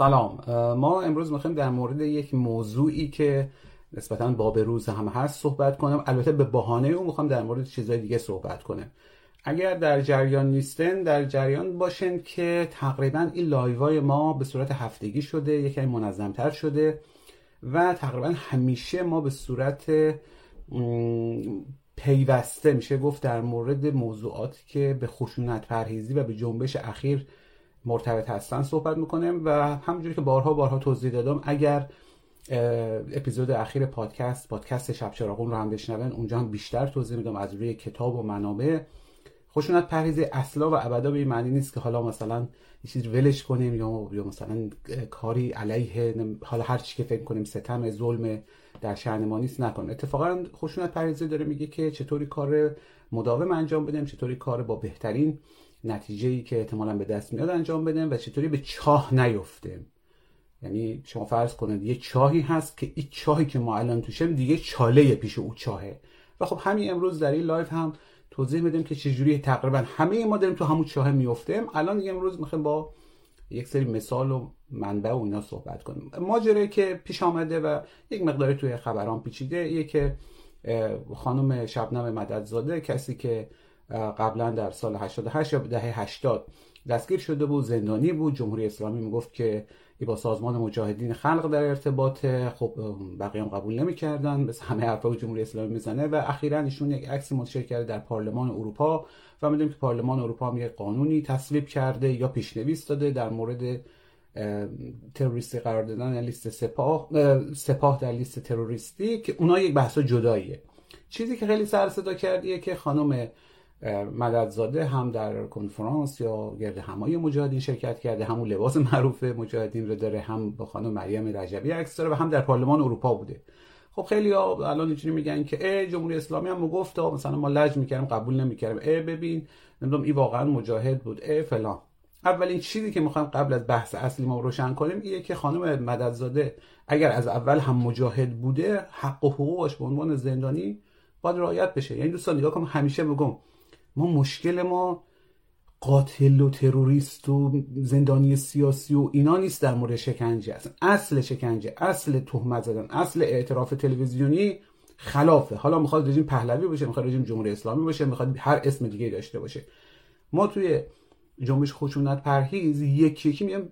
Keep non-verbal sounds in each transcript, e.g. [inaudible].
سلام. ما امروز می‌خوایم در مورد یک موضوعی که نسبتا باب روز هم هست صحبت کنم. البته به بهانه اون می‌خوام در مورد چیزهای دیگه صحبت کنم. اگر در جریان نیستن در جریان باشن که تقریبا این لایوای ما به صورت هفتگی شده یکی منظمتر شده و تقریبا همیشه ما به صورت پیوسته میشه گفت در مورد موضوعاتی که به خشونت پرهیزی و به جنبش اخیر مرتبط هستن صحبت می‌کنیم و همونجوری که بارها بارها توضیح دادم اگر اپیزود اخیر پادکست پادکست شب چراغون رو هم بشنون اونجا هم بیشتر توضیح میدم از روی کتاب و منابع. خشونت پرهیزی اصلا و ابدا به این معنی نیست که حالا مثلا یه چیز ولش کنیم یا یا مثلا کاری علیه حالا هر چی که فکر کنیم ستم ظلم در شأن ما نیست نکنیم اتفاقا خشونت پرهیزی داره میگه که چطوری کار مداوم انجام بدیم چطوری کار با بهترین نتیجه ای که احتمالا به دست میاد انجام بدیم و چطوری به چاه نیفتیم. یعنی شما فرض کنید یه چاهی هست که این چاهی که ما الان توشیم دیگه چاله پیش او چاهه. و خب همین امروز در این live هم توضیح میدیم که چجوری تقریبا همه ما داریم تو همون چاه میفتیم. الان دیگه امروز می‌خوایم با یک سری مثال و منبع و اینا صحبت کنیم. ماجرایی که پیش آمده و یک مقداری توی خبران پیچیده یه که خانم شبنم مددزاده کسی که قبلا در سال 88 یا دهه 80 دستگیر شده بود زندانی بود. جمهوری اسلامی می‌گفت که ای با سازمان مجاهدین خلق در ارتباط. خب بقیه هم قبول نمی‌کردن. بس همه حرفا جمهوری اسلامی می‌زنه و اخیرا ایشون یک عکس منتشر کرده در پارلمان اروپا و می‌دونیم که پارلمان اروپا هم یک قانونی تصویب کرده یا پیشنویس داده در مورد تروریستی قرار دادن لیست سپاه سپاه در لیست تروریستی که اونها یک بحث جداییه. چیزی که خیلی سر صدا کردیه که خانم مددزاده هم در کنفرانس یا گرد همایی مجاهدین شرکت کرده همون لباس معروف مجاهدین رو داره هم با خانم مریم رجبی عکس داره و هم در پارلمان اروپا بوده. خب خیلی ها الان اینجوری میگن که ای جمهوری اسلامی هم گفت مثلا ما لج می‌کردیم قبول نمی‌کردیم. ای ببین نمی‌دونم این واقعا مجاهد بود ای فلان. اولین چیزی که می‌خوایم قبل از بحث اصلی ما روشن کنیم اینه که خانم مددزاده اگر از اول هم مجاهد بوده حق و حقوقش به عنوان زندانی باید رعایت بشه. یعنی دوستان نگاه کنم همیشه میگم ما مشکل ما قاتل و تروریست و زندانی سیاسی و اینا نیست در مورد شکنجه اصلا. اصل شکنجه اصل تهمت زدن اصل اعتراف تلویزیونی خلافه. حالا می‌خواد رژیم پهلوی باشه می‌خواد رژیم جمهوری اسلامی باشه می‌خواد هر اسم دیگه داشته باشه. ما توی جنبش خشونت پرهیز یکی یکی میگم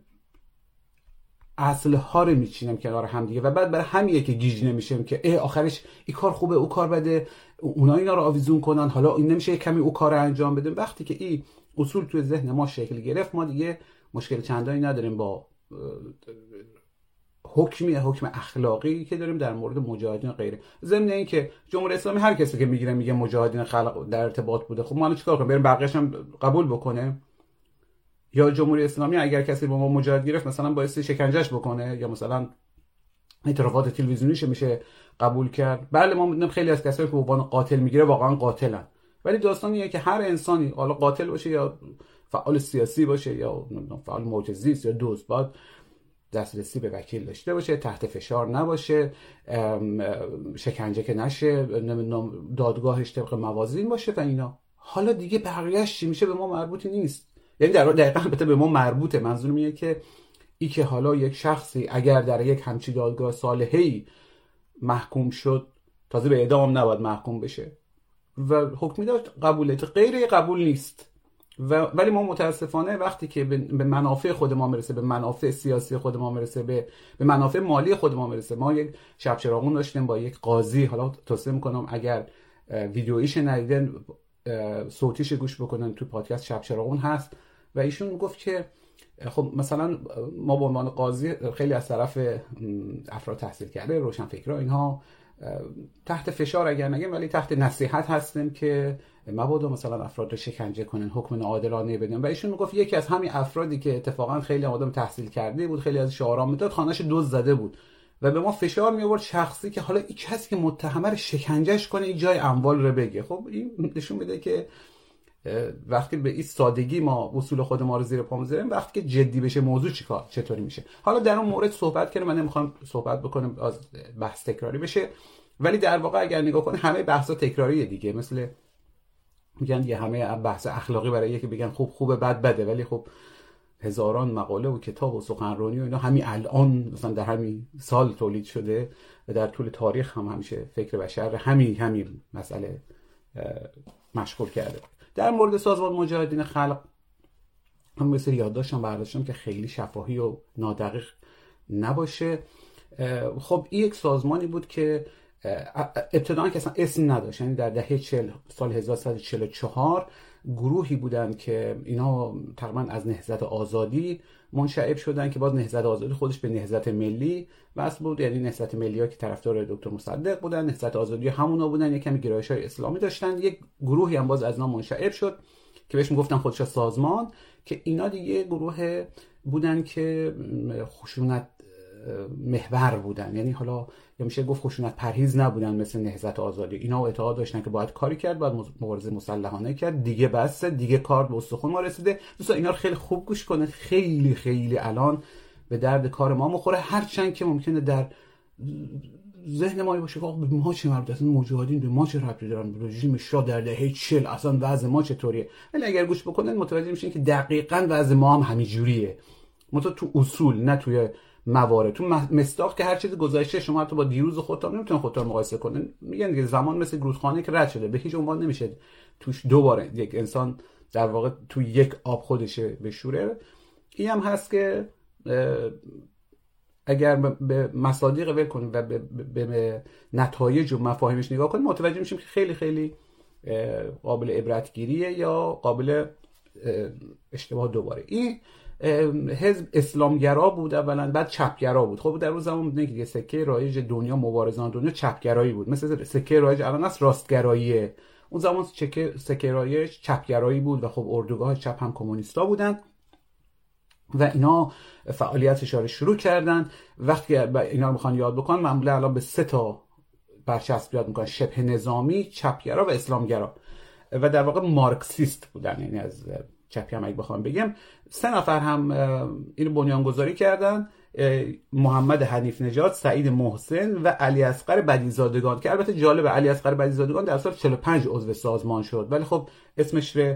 اصل ها رو میچینم کنار هم دیگه. و بعد برای همیه که گیج نمیشیم که ای آخرش این کار خوبه او کار بده. اونا اینا رو آویزون کنن حالا این نمیشه کمی او کار انجام بدیم وقتی که این اصول توی ذهن ما شکل گرفت ما دیگه مشکل چندانی نداریم با حکمی حکم اخلاقی که داریم در مورد مجاهدین غیره. ضمن اینکه جمهوری اسلامی هر کسی که می‌گیره میگه مجاهدین خلق در ارتباط بوده. خب ما چیکار کنیم؟ بریم بقیه‌اش هم قبول بکنه؟ یا جمهوری اسلامی اگر کسی با ما مجاهد گرفت مثلا باعث شکنجهش بکنه؟ یا مثلا اعترافات تلویزیونیش میشه قبول کرد. بله ما می‌دونیم خیلی از کسایی که عنوان قاتل می‌گیره واقعا قاتلن. ولی داستانیه که هر انسانی حالا قاتل باشه یا فعال سیاسی باشه یا فعال معتزیست یا دوست باید دسترسی به وکیل داشته باشه تحت فشار نباشه شکنجه که نشه دادگاهش طبق موازین باشه و اینا. حالا دیگه بقیهش چی میشه؟ به ما مربوطی نیست. یعنی در دقیقا البته به ما مربوطه. منظور میگه که ای که حالا یک شخصی اگر در یک همچی دادگاه صالحی محکوم شد تازه به اعدام نباید محکوم بشه. و حکمی داشت قبولیت غیر قبول نیست. و ولی ما متاسفانه وقتی که به منافع خود ما می‌رسه به منافع سیاسی خود ما می‌رسه به به منافع مالی خود ما می‌رسه. ما یک شب چراغون داشتیم با یک قاضی. حالا توصیه می‌کنم اگر ویدیویش ندیدن صوتیش گوش بکنن تو پادکست شب چراغون هست. و ایشون گفت که خب مثلا ما به عنوان قاضی خیلی از طرف افراد تحصیل کرده روشن فکرها اینها تحت فشار اگر نگیم ولی تحت نصیحت هستیم که مبادا مثلا افراد رو شکنجه کنن حکم ناعادلانه بدن. و ایشون می‌گفت یکی از همین افرادی که اتفاقا خیلی آدم تحصیل کرده بود خیلی از شعارا می‌داد خانهش دوز زده بود. و به ما فشار می آورد شخصی که حالا این کسی که متهمه رو شکنجهش کنه این جای اموال رو بگه. خب این نشون میده که وقتی به این سادگی ما اصول خود ما رو زیر پا می‌ذاریم وقتی که جدی بشه موضوع چیکار چطوری میشه. حالا در اون مورد صحبت کنیم من نمی‌خوام صحبت بکنم از بحث تکراری بشه ولی در واقع اگر نگاه کنیم همه بحثا تکراریه دیگه. مثل میگن یه همه بحث اخلاقی برای یکی بگن خوب خوبه بد بده ولی خب هزاران مقاله و کتاب و سخنرانی و اینا همین الان مثلا در همین سال تولید شده و در طول تاریخ هم همیشه فکر بشر همین همین مسئله مشغول کرده. در مورد سازمان مجاهدین خلق هم مثل یادداشتم برداشتم که خیلی شفاهی و نادقیق نباشه. خب این یک سازمانی بود که ابتدا که اصلا اسم نداشت یعنی در دهه 40 سال 1344 گروهی بودن که اینا تقریبا از نهضت آزادی منشعب شدن که باز نهضت آزادی خودش به نهضت ملی وصل بود. یعنی نهضت ملی ها که طرفدار دکتر مصدق بودن نهضت آزادی همونا بودن یک کمی گرایش های اسلامی داشتن. یک گروهی هم باز از اینا منشعب شد که بهش می‌گفتن خودش سازمان که اینا دیگه گروه بودن که خشونت محور بودن. یعنی حالا یا میشه گفت خشونت پرهیز نبودن مثل نهضت آزادی. اینا اعتقاد داشتن که باید کاری کرد باید مبارزه مسلحانه کرد. دیگه بسه دیگه کار به استخون ما رسیده. دوستان اینا رو خیلی خوب گوش کنه. خیلی خیلی الان به درد کار ما مخوره هرچند که ممکنه در ذهن ما باشه که ما چه مربوطه؟ اصلا مجاهدین به ما چه ربطی دارن؟ رژیم شاه در دهه 40 اصلا وضع ما چطوریه؟ ولی اگر گوش بکنید متوجه میشین که دقیقا وضع ما هم همین جوریه تو اصول نه توی موارد. تو مستاق که هر چیز گذشته شما حتی با دیروز خودتان نمی‌تونن خودتان مقایسه کنن میگن دیگه زمان مثل گرودخانه که رد شده. به هیچ عنوان نمیشه توش دوباره یک انسان در واقع تو یک آب خودشه بشوره. این هم هست که اگر به مصادیق ول کنیم و به نتایج و مفاهیمش نگاه کنیم متوجه میشیم که خیلی خیلی قابل عبرتگیریه یا قابل اشتباه دوباره. این حزب اسلامگرا بود اولا بعد چپگرا بود. خب در اون زمان بودن که سکه رایج دنیا مبارزان دنیا چپگرایی بود. مثل سکه رایج الان است راستگراییه. اون زمان چکه سکه رایج چپگرایی بود و خب اردوگاه چپ هم کمونیستا بودن و اینا فعالیتش رو شروع کردن. وقتی اینا رو می‌خوان یاد بکنن معمولا الان به سه تا برچسب یاد می‌کنن. شبه نظامی چپگرا و اسلامگرا. و در واقع مارکسیست بودن یعنی از چپی هم اگه بخوام بگم. سه نفر هم اینو بنیانگذاری کردن. محمد حنیف نژاد سعید محسن و علی اصغر بدیزادگان که البته جالب علی اصغر بدیزادگان در سال 45 عضو سازمان شد. ولی خب اسمش رو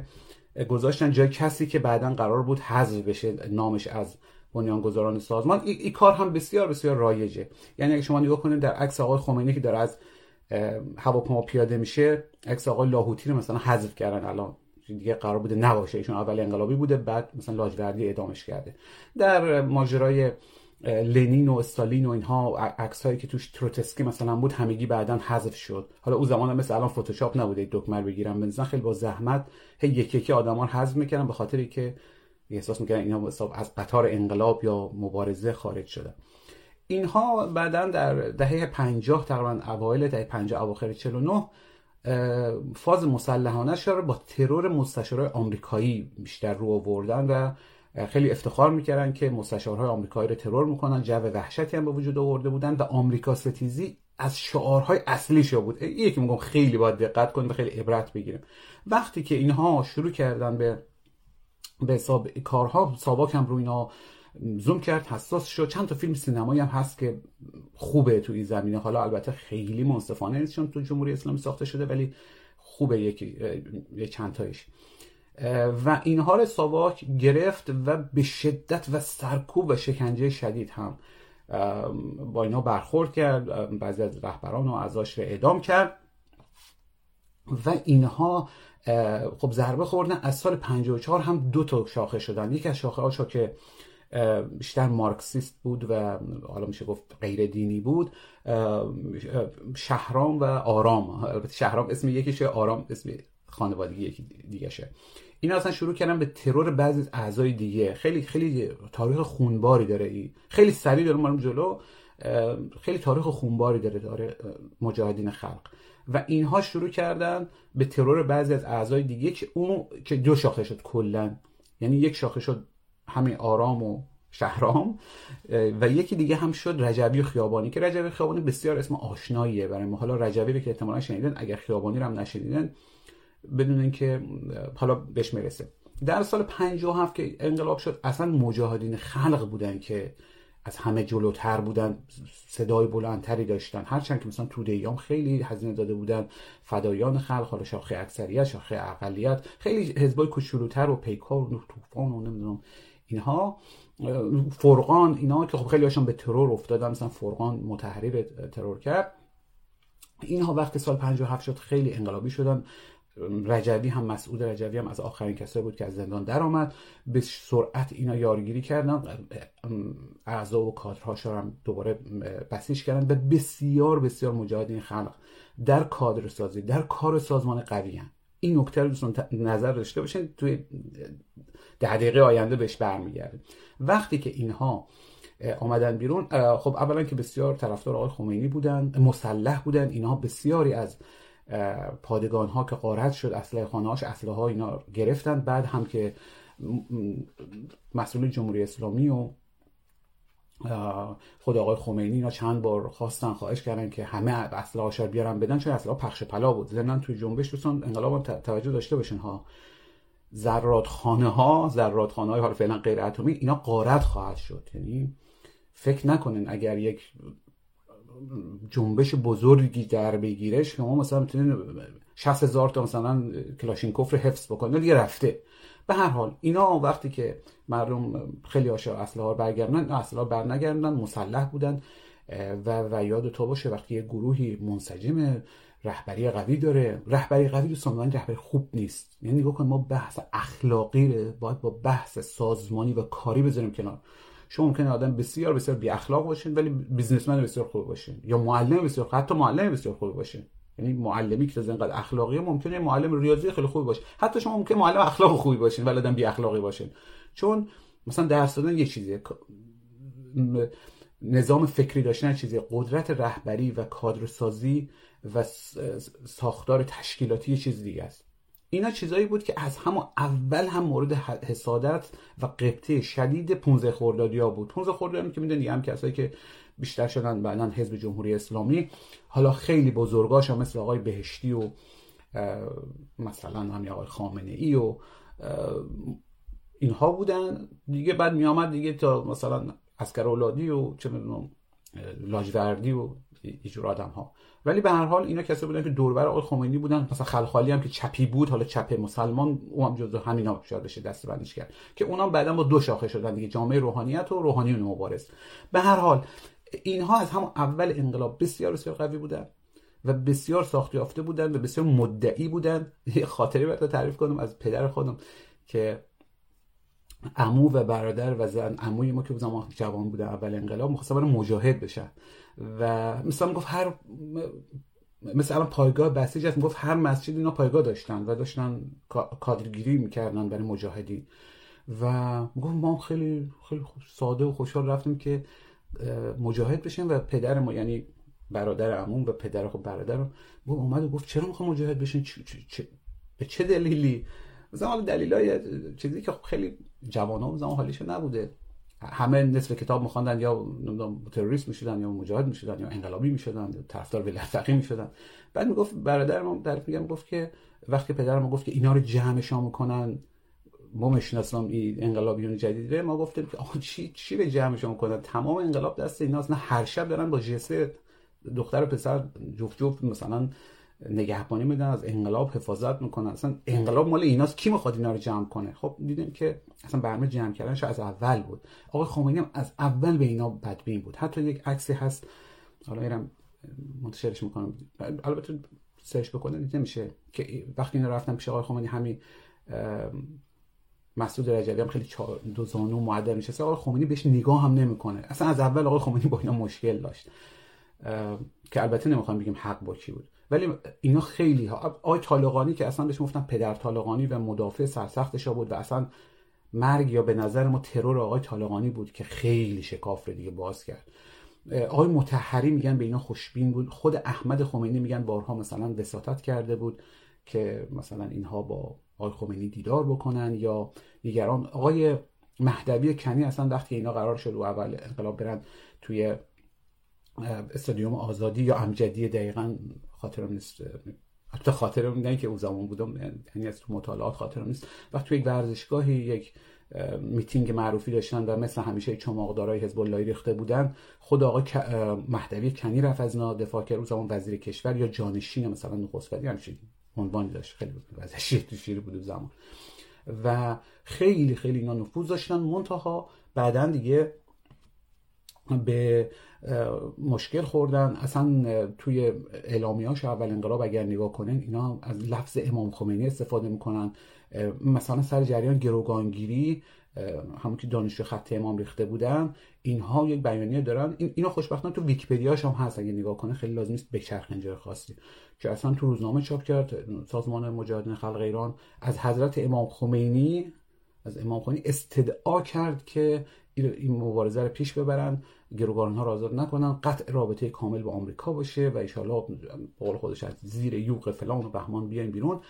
گذاشتن جای کسی که بعدا قرار بود حذف بشه نامش از بنیانگذاران سازمان. این ای کار هم بسیار بسیار رایجه. یعنی اگه شما نگاه کنید در عکس آقای خمینی که داره از هواپیما پیاده میشه عکس آقای لاهوتی رو مثلا حذف کردن الان. دیگه قرار بوده نباشه. ایشون اول انقلابی بوده بعد مثلا لاجوردی ادامش کرده. در ماجرای لنین و استالین و اینها عکس هایی که توش تروتسکی مثلا بود همگی بعدا حذف شد. حالا اون زمان مثل الان فتوشاپ نبوده. دکمه بگیرن بنزن خیلی با زحمت هی یکی یکی آدما حذف می‌کردن به خاطری که احساس می‌کردن اینا از قطار انقلاب یا مبارزه خارج شده اینها بعدا در دهه 50 تقریبا اوایل دهه 50 اواخر 49 فاز مسلحانه رو با ترور مستشارهای آمریکایی بیشتر رو آوردن و خیلی افتخار می‌کردن که مستشارهای آمریکایی رو ترور می‌کنن. جو وحشتی هم به وجود آورده بودن و آمریکا ستیزی از شعارهای اصلیش بود. یکی میگم خیلی باید دقت کنیم و خیلی عبرت بگیریم. وقتی که اینها شروع کردن به به کارها ساواک هم رو اینا زوم کرد حساس شد. چند تا فیلم سینمایی هم هست که خوبه تو این زمینه. حالا البته خیلی منصفانه نیست چون تو جمهوری اسلامی ساخته شده ولی خوبه یکی یک چند تایش. و اینها رو ساواک گرفت و به شدت و سرکوب و شکنجه شدید هم با اینا برخورد کرد. بعضی از رهبران و اعضاش رو اعدام کرد. و اینها خب ضربه خوردن از سال 54 هم دو تا شاخه شدن. یکی از شاخه هاشو که بیشتر مارکسیست بود و حالا میشه گفت غیر دینی بود شهرام و آرام. البته شهرام اسم یکیشه آرام اسم خانوادگی یکی دیگه شه اصلا شروع کردن به ترور بعضی از اعضای دیگه. خیلی خیلی تاریخ خونباری داره ای. خیلی سریع دارم مارم جلو. خیلی تاریخ خونباری داره داره مجاهدین خلق. و اینها شروع کردن به ترور بعضی از اعضای دیگه که اون که دو شاخه شد کلا. یعنی یک شاخه شد همین آرام و شهرام. و یکی دیگه هم شد رجبی و خیابانی که رجبی خیابانی بسیار اسم آشناییه برای ما. حالا رجبی رو که احتمالا شنیدن اگر خیابانی رو هم نشنیدن بدونین که حالا بهش می‌رسه. در سال 57 که انقلاب شد اصلا مجاهدین خلق بودن که از همه جلوتر بودن صدای بلندتری داشتن. هرچند که مثلا توده ایام خیلی هزینه داده بودن. فدایان خلق حالا شاخه اکثریت شاخه اقلیت. خیلی حزبای کوچولوتر و پیکار و طوفان و نمی‌دونم اینها فرقان اینا که خب خیلی هاشون به ترور افتادن مثلا فرقان متحریر ترور کرد. اینها وقتی سال 57 شد خیلی انقلابی شدن. رجوی هم مسعود رجوی هم از آخرین کسایی بود که از زندان درآمد. به سرعت اینا یارگیری کردن. اعضا و کادرهاش هم دوباره بسیج کردن. و بسیار بسیار مجاهدین خلق در کادر سازی در کار سازمان قوی هم. این نکته رو دوستان نظر داشته باشین توی ده دقیقه آینده بهش برمیگرده وقتی که اینها آمدن بیرون خب اولا که بسیار طرفدار آقای خمینی بودن مسلح بودن. اینها بسیاری از پادگان ها که قارت شد اسلحه خانه هاش اسلحه ها اینا گرفتن. بعد هم که مسئول جمهوری اسلامی و خود آقای خمینی اینا چند بار خواستن خواهش کردن که همه اسلحه هاشا بیارن بدن چون اسلحه پخش پلا بود. ضمن توی جنبش دوستان انقلاب توجه داشته باشین ها. ذرات خانه ها ذرات خانه های حالا فعلا غیر اتمی اینا قارت خواهد شد. یعنی فکر نکنین اگر یک جنبش بزرگی در بگیره شما مثلا می‌تونین 60 هزار تا مثلا کلاشینکوف رو حفظ بکنید دیگه رفته. به هر حال اینا وقتی که مردم خیلی هاشا اسلحه ها برگردن اسلحه برنگردن مسلح بودن و و یاد تو باشه وقتی یه گروهی منسجم رهبری قوی داره رهبری قوی دوستان رهبری خوب نیست. یعنی نگاه کن ما بحث اخلاقی باید با بحث سازمانی و کاری بذاریم کنار. شما ممکنه آدم بسیار بسیار بی اخلاق باشین ولی بیزنسمن بسیار خوب باشین یا معلم بسیار خوب حتی معلم بسیار خوب باشین. یعنی معلمی که اینقدر اخلاقی ممکنه معلم ریاضی خیلی خوبی باشه. حتی شما ممکنه معلم اخلاق خوبی باشین ولی آدم بی اخلاقی باشین. چون مثلا درس دادن یه چیزیه نظام فکری داشتن چیزی قدرت رهبری و کادرسازی و ساختار تشکیلاتی یه چیز دیگه است. اینا چیزایی بود که از همون اول هم مورد حسادت و قبطه شدید 15 خردادی ها بود 15 خردادی که می‌دونی هم کسایی که بیشتر شدن بعدا حزب جمهوری اسلامی حالا خیلی بزرگاش هم مثل آقای بهشتی و مثلا همین آقای خامنه ای و اینها بودن. دیگه بعد میامد دیگه تا مثلا اسکر اولادی و چه می‌دونم لاجوردی و اینجور آدم ها ولی به هر حال اینا کسایی بودن که دوربر آقای خمینی بودن. مثلا خلخالی هم که چپی بود حالا چپ مسلمان او هم جزو همینا شاید بشه دست بندش کرد. که اونا بعدا با دو شاخه شدن دیگه جامعه روحانیت و روحانیون مبارز به هر حال اینها از همون اول انقلاب بسیار بسیار قوی بودن و بسیار ساخت یافته بودن و بسیار مدعی بودن. [laughs] یه خاطری برات تعریف کنم از پدر خودم که عمو و برادر و زن عموی ما که زمان جوان بودن اول انقلاب می‌خواستن مجاهد بشن. و مثلا گفت هر مثل الان پایگاه بسیج هست می‌گفت هر مسجد اینا پایگاه داشتن و داشتن کادرگیری می‌کردن برای مجاهدین. و گفت ما خیلی خیلی ساده و خوشحال رفتیم که مجاهد بشیم و پدر ما یعنی برادر عموم و پدر خب برادرم گفت اومد و گفت چرا می‌خوام مجاهد بشین؟ به چه دلیلی؟ مثلا دلیلای چیزی که خب خیلی جوانان زمان حالیش نبوده. همه نصف کتاب میخواندن یا نمی‌دونم تروریست می‌شدن یا مجاهد می‌شدن یا انقلابی می‌شدن طرفدار ولایت می‌شدن. بعد می‌گفت برادرم در میگم گفت که وقتی پدرم گفت که اینا رو جمعشان می‌کنن ما می‌شناسم این انقلابیون جدیده ما گفتیم که آقا چی چی به جمعشان می‌کنن تمام انقلاب دست ایناست. نه هر شب دارن با جسد دختر و پسر جفت جفت مثلا نگهبانی میدن از انقلاب حفاظت می‌کنن. اصلا انقلاب مال ایناست. کی می‌خواد اینا رو جمع کنه؟ خب دیدیم که اصلا برنامه جمع کردنش از اول بود. آقای خمینی هم از اول به اینا بدبین بود. حتی یک عکسی هست. حالا میرم منتشرش می‌کنم. البته سرچ بکنه دیده میشه که وقتی اینا رفتن پیش آقای خمینی همین مسعود رجبی هم خیلی دو زانو معدل میشه آقای خمینی بهش نگاه هم نمی‌کنه. اصلا از اول آقای خمینی با اینا مشکل داشت. که البته نمی‌خوام بگیم حق با کی بود. ولی اینا خیلی ها آقای طالقانی که اصلا بهش گفتن پدر طالقانی و مدافع سرسختش بود و اصلا مرگ یا به نظر ما ترور آقای طالقانی بود که خیلی شکاف رو دیگه باز کرد. آقای متحری میگن به اینا خوشبین بود. خود احمد خمینی میگن بارها مثلا وساطت کرده بود که مثلا اینها با آقای خمینی دیدار بکنن یا دیگران آقای مهدوی کنی اصلا وقتی اینا قرار شد و اول انقلاب برن توی استادیوم آزادی یا امجدی دقیقا خاطرم نیست. حتی خاطرم میدن که اون زمان بودم یعنی از تو مطالعات خاطرم نیست. وقتی توی یک ورزشگاهی یک میتینگ معروفی داشتن و مثل همیشه چماقدارای حزب الله ریخته بودن خود آقای مهدوی کنی رفت از دفاع کرد. اون زمان وزیر کشور یا جانشین مثلا نخست وزیر همچین عنوانی داشت. خیلی وضعیت تو شیر بود زمان. و خیلی خیلی اینا نفوذ داشتن. منتها بعدا دیگه به مشکل خوردن. اصلا توی اعلامیاش اول انقلاب اگر نگاه کنین اینا از لفظ امام خمینی استفاده می‌کنن. مثلا سر جریان گروگانگیری همون که دانشجو خط امام ریخته بودن اینها یک بیانیه دارن. این اینا خوشبختانه تو ویکی‌پدیاش هم هست. اگه نگاه کنه خیلی لازم نیست بچرخ اینجا خاصی. که اصلا تو روزنامه چاپ کرد سازمان مجاهدین خلق ایران از حضرت امام خمینی از امام خمینی استدعا کرد که این مبارزه رو پیش ببرن گروگان ها را آزاد نکنن قطع رابطه کامل با آمریکا باشه و ایشالا قول خودش از زیر یوق فلان و بهمان بیاین بیرون.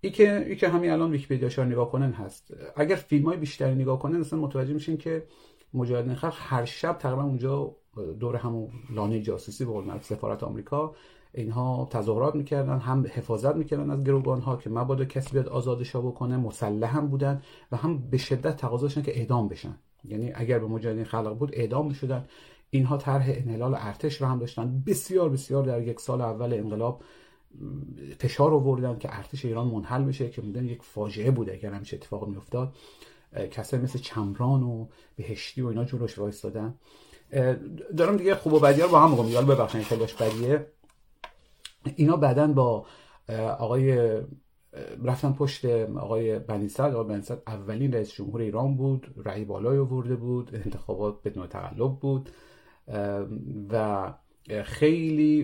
ای که, ای که همین الان ویکی‌پدیا نگاه کنن هست. اگر فیلم های بیشتری نگاه کنن اصلا متوجه میشین که مجاهدین خلق هر شب تقریبا اونجا دور همون لانه جاسوسی به قول سفارت آمریکا اینها تظاهرات می‌کردن هم حفاظت می‌کردن از گروگان ها که مبادا کسی بیاد آزادش بکنه مسلح هم بودن و هم به شدت تقاضاشن که اعدام بشن. یعنی اگر به مجاهدین خلق بود اعدام می‌شدن. اینها طرح انحلال ارتش رو هم داشتن. بسیار بسیار در یک سال اول انقلاب فشار آوردن که ارتش ایران منحل بشه که میدن یک فاجعه بوده اگر همیشه اتفاق میافتاد. کسایی مثل چمران و بهشتی و اینا جلوش وایستادن. دارم دیگه خوب و بدی رو با هم میگم. یالا ببخشید خیلی بدیه. اینا بعدا با آقای رفتن پشت آقای بنی صدر آقای بنی اولین رئیس جمهور ایران بود رأی بالای آورده بود انتخابات بدون تقلب بود. و خیلی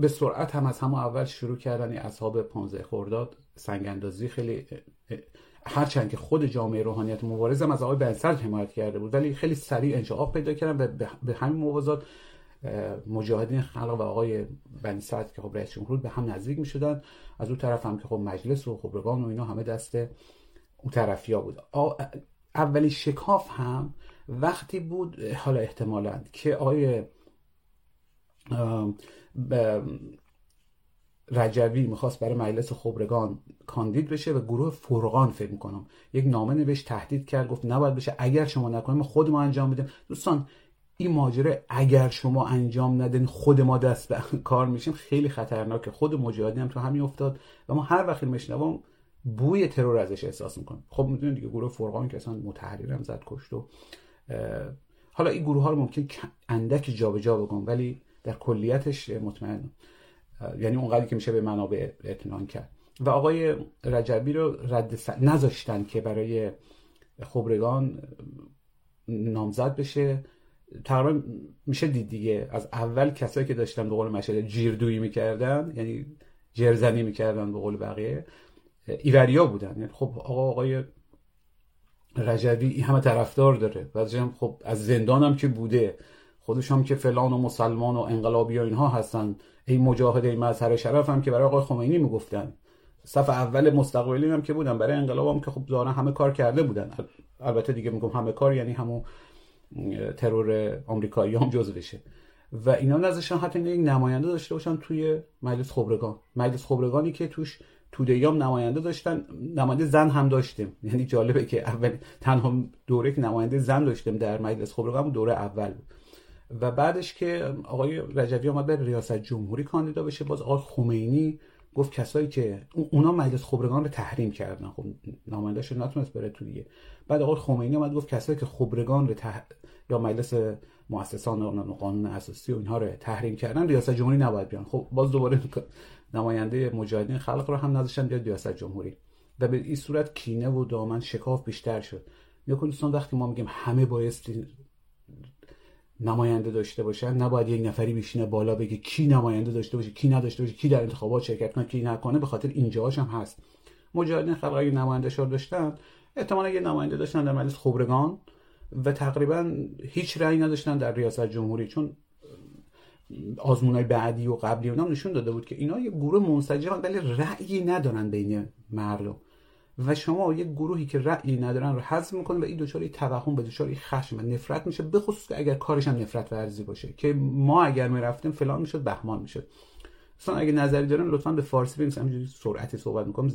به سرعت هم از همه اول شروع کردن. اصحاب 15 خرداد سنگ اندازی خیلی هرچند که خود جامعه روحانیت مبارز هم از آقای بنسل حمایت کرده بود ولی خیلی سریع انشعاب پیدا کردن و به همین موازات مجاهدین خلق و آقای بنی سعد که خب رئیس جمهور به هم نزدیک می شدن از اون طرف هم که خب مجلس و خبرگان و اینا همه دست اون طرفیا بود. اولی شکاف هم وقتی بود حالا احتمالا که آقای رجوی می‌خواست برای مجلس خبرگان کاندید بشه و گروه فرقان فکر می‌کنم. یک نامه نوشت تهدید کرد گفت نباید بشه اگر شما نکنیم خود ما انجام بدیم. دوستان این ماجره اگر شما انجام ندین خود ما دست به [laughs] کار میشیم. خیلی خطرناکه. خود مجاهدین هم تو همین افتاد و ما هر وقت میشنوم بوی ترور ازش احساس می‌کنیم خب می‌دونید دیگه گروه فرقان که اصلا متحررم زد کشت و حالا این گروه ها رو ممکن اندک جابجا جا بگم ولی در کلیتش مطمئن یعنی اونقدری که میشه به منابع اطمینان کرد. و آقای رجبی رو رد س... نذاشتن که برای خبرگان نامزد بشه. تقریبا میشه دید دیگه. از اول کسایی که داشتن به قول مشهد جیردویی می‌کردن یعنی جرزنی می‌کردن به قول بقیه ایوریا بودن. یعنی خب آقا آقای رجبی همه طرفدار داره. و خب از زندان هم که بوده. خودش هم که فلان و مسلمان و انقلابی و اینها هستن این مجاهد این مظهر شرف هم که برای آقای خمینی می‌گفتن. صف اول مستقبلی هم که بودن برای انقلاب هم که خب ظاهرا همه کار کرده بودن. البته دیگه میگم همه کار یعنی همون ترور آمریکایی هم جزو بشه. و اینا نذاشتن حتی یک نماینده داشته باشن توی مجلس خبرگان. مجلس خبرگانی که توش تودیام نماینده داشتن نماینده زن هم داشتیم. [laughs] یعنی جالبه که اول تنها دوره که نماینده زن داشتیم در مجلس خبرگان دوره اول بود. و بعدش که آقای رجوی آمد به ریاست جمهوری کاندیدا بشه باز آقای خمینی گفت کسایی که اونا مجلس خبرگان رو تحریم کردن. خب نمایندهش نتونست بره تو دیگه. بعد آقای خمینی آمد گفت کسایی که خبرگان رو تح... یا مجلس مؤسسان قانون اساسی و اینها رو تحریم کردن ریاست جمهوری نباید بیان. خب باز دوباره [laughs] نماینده مجاهدین خلق رو هم نذاشتن بیاد ریاست جمهوری. و به این صورت کینه و دامن شکاف بیشتر شد. یا دوستان وقتی ما میگیم همه بایستی نماینده داشته باشن نباید یک نفری بشینه بالا بگه کی نماینده داشته باشه کی نداشته باشه کی در انتخابات شرکت کنه کی نکنه به خاطر اینجاهاش هم هست. مجاهدین خلق اگه نماینده شار داشتن احتمالا یه نماینده داشتن در مجلس خبرگان و تقریبا هیچ رأی نداشتن در ریاست جمهوری چون آزمونای بعدی و قبلی اونا نشون داده بود که اینا یه گروه منسجم ولی رأیی ندارن بین مردم. و شما یک گروهی که رأیی ندارن رو حذف می‌کنه و این دچار توهم و دچار خشم و نفرت میشه به خصوص که اگر کارش هم نفرت ورزی باشه که ما اگر می‌رفتیم فلان می‌شد بهمان می‌شد. مثلا اگه نظری دارن لطفا به فارسی بنویسید همینجوری سرعتی صحبت می‌کنم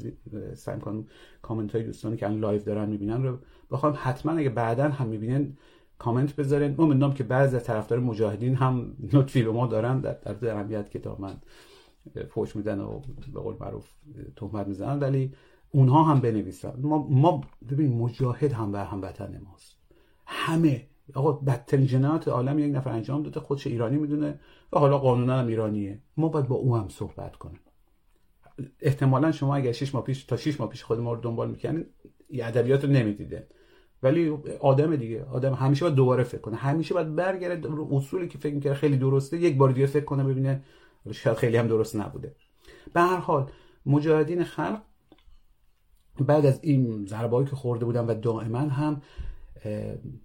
سعی می‌کنم کامنت های دوستانی که الان live دارن می‌بینن رو بخوام حتما اگه بعدا هم می‌بینن کامنت بذارین. ما می‌دونم که بعضی از طرفدار مجاهدین هم لطفی به ما دارن در در اهمیت کتاب من فوش میدن و به قول معروف تهمت می‌زنن. ولی اونها هم بنویسن. ما ما ببین مجاهد هم و هموطن ماست. همه. آقا بدترین جنایات عالم یک نفر انجام داده خودش ایرانی می‌دونه و حالا قانونا هم ایرانیه. ما باید با او هم صحبت کنیم. احتمالا شما اگر 6 ماه پیش تا 6 ماه پیش خود ما رو دنبال می‌کنین ادبیات رو نمی‌دیده ولی آدم دیگه آدم همیشه باید دوباره فکر کنه. همیشه باید برگرده اصولی که فکر می‌کرده خیلی درسته یک بار دیگه فکر کنه ببینه شاید خیلی هم درست نبوده. به هر حال مجاهدین خلق بعد از این ضربایی که خورده بودن و دائما هم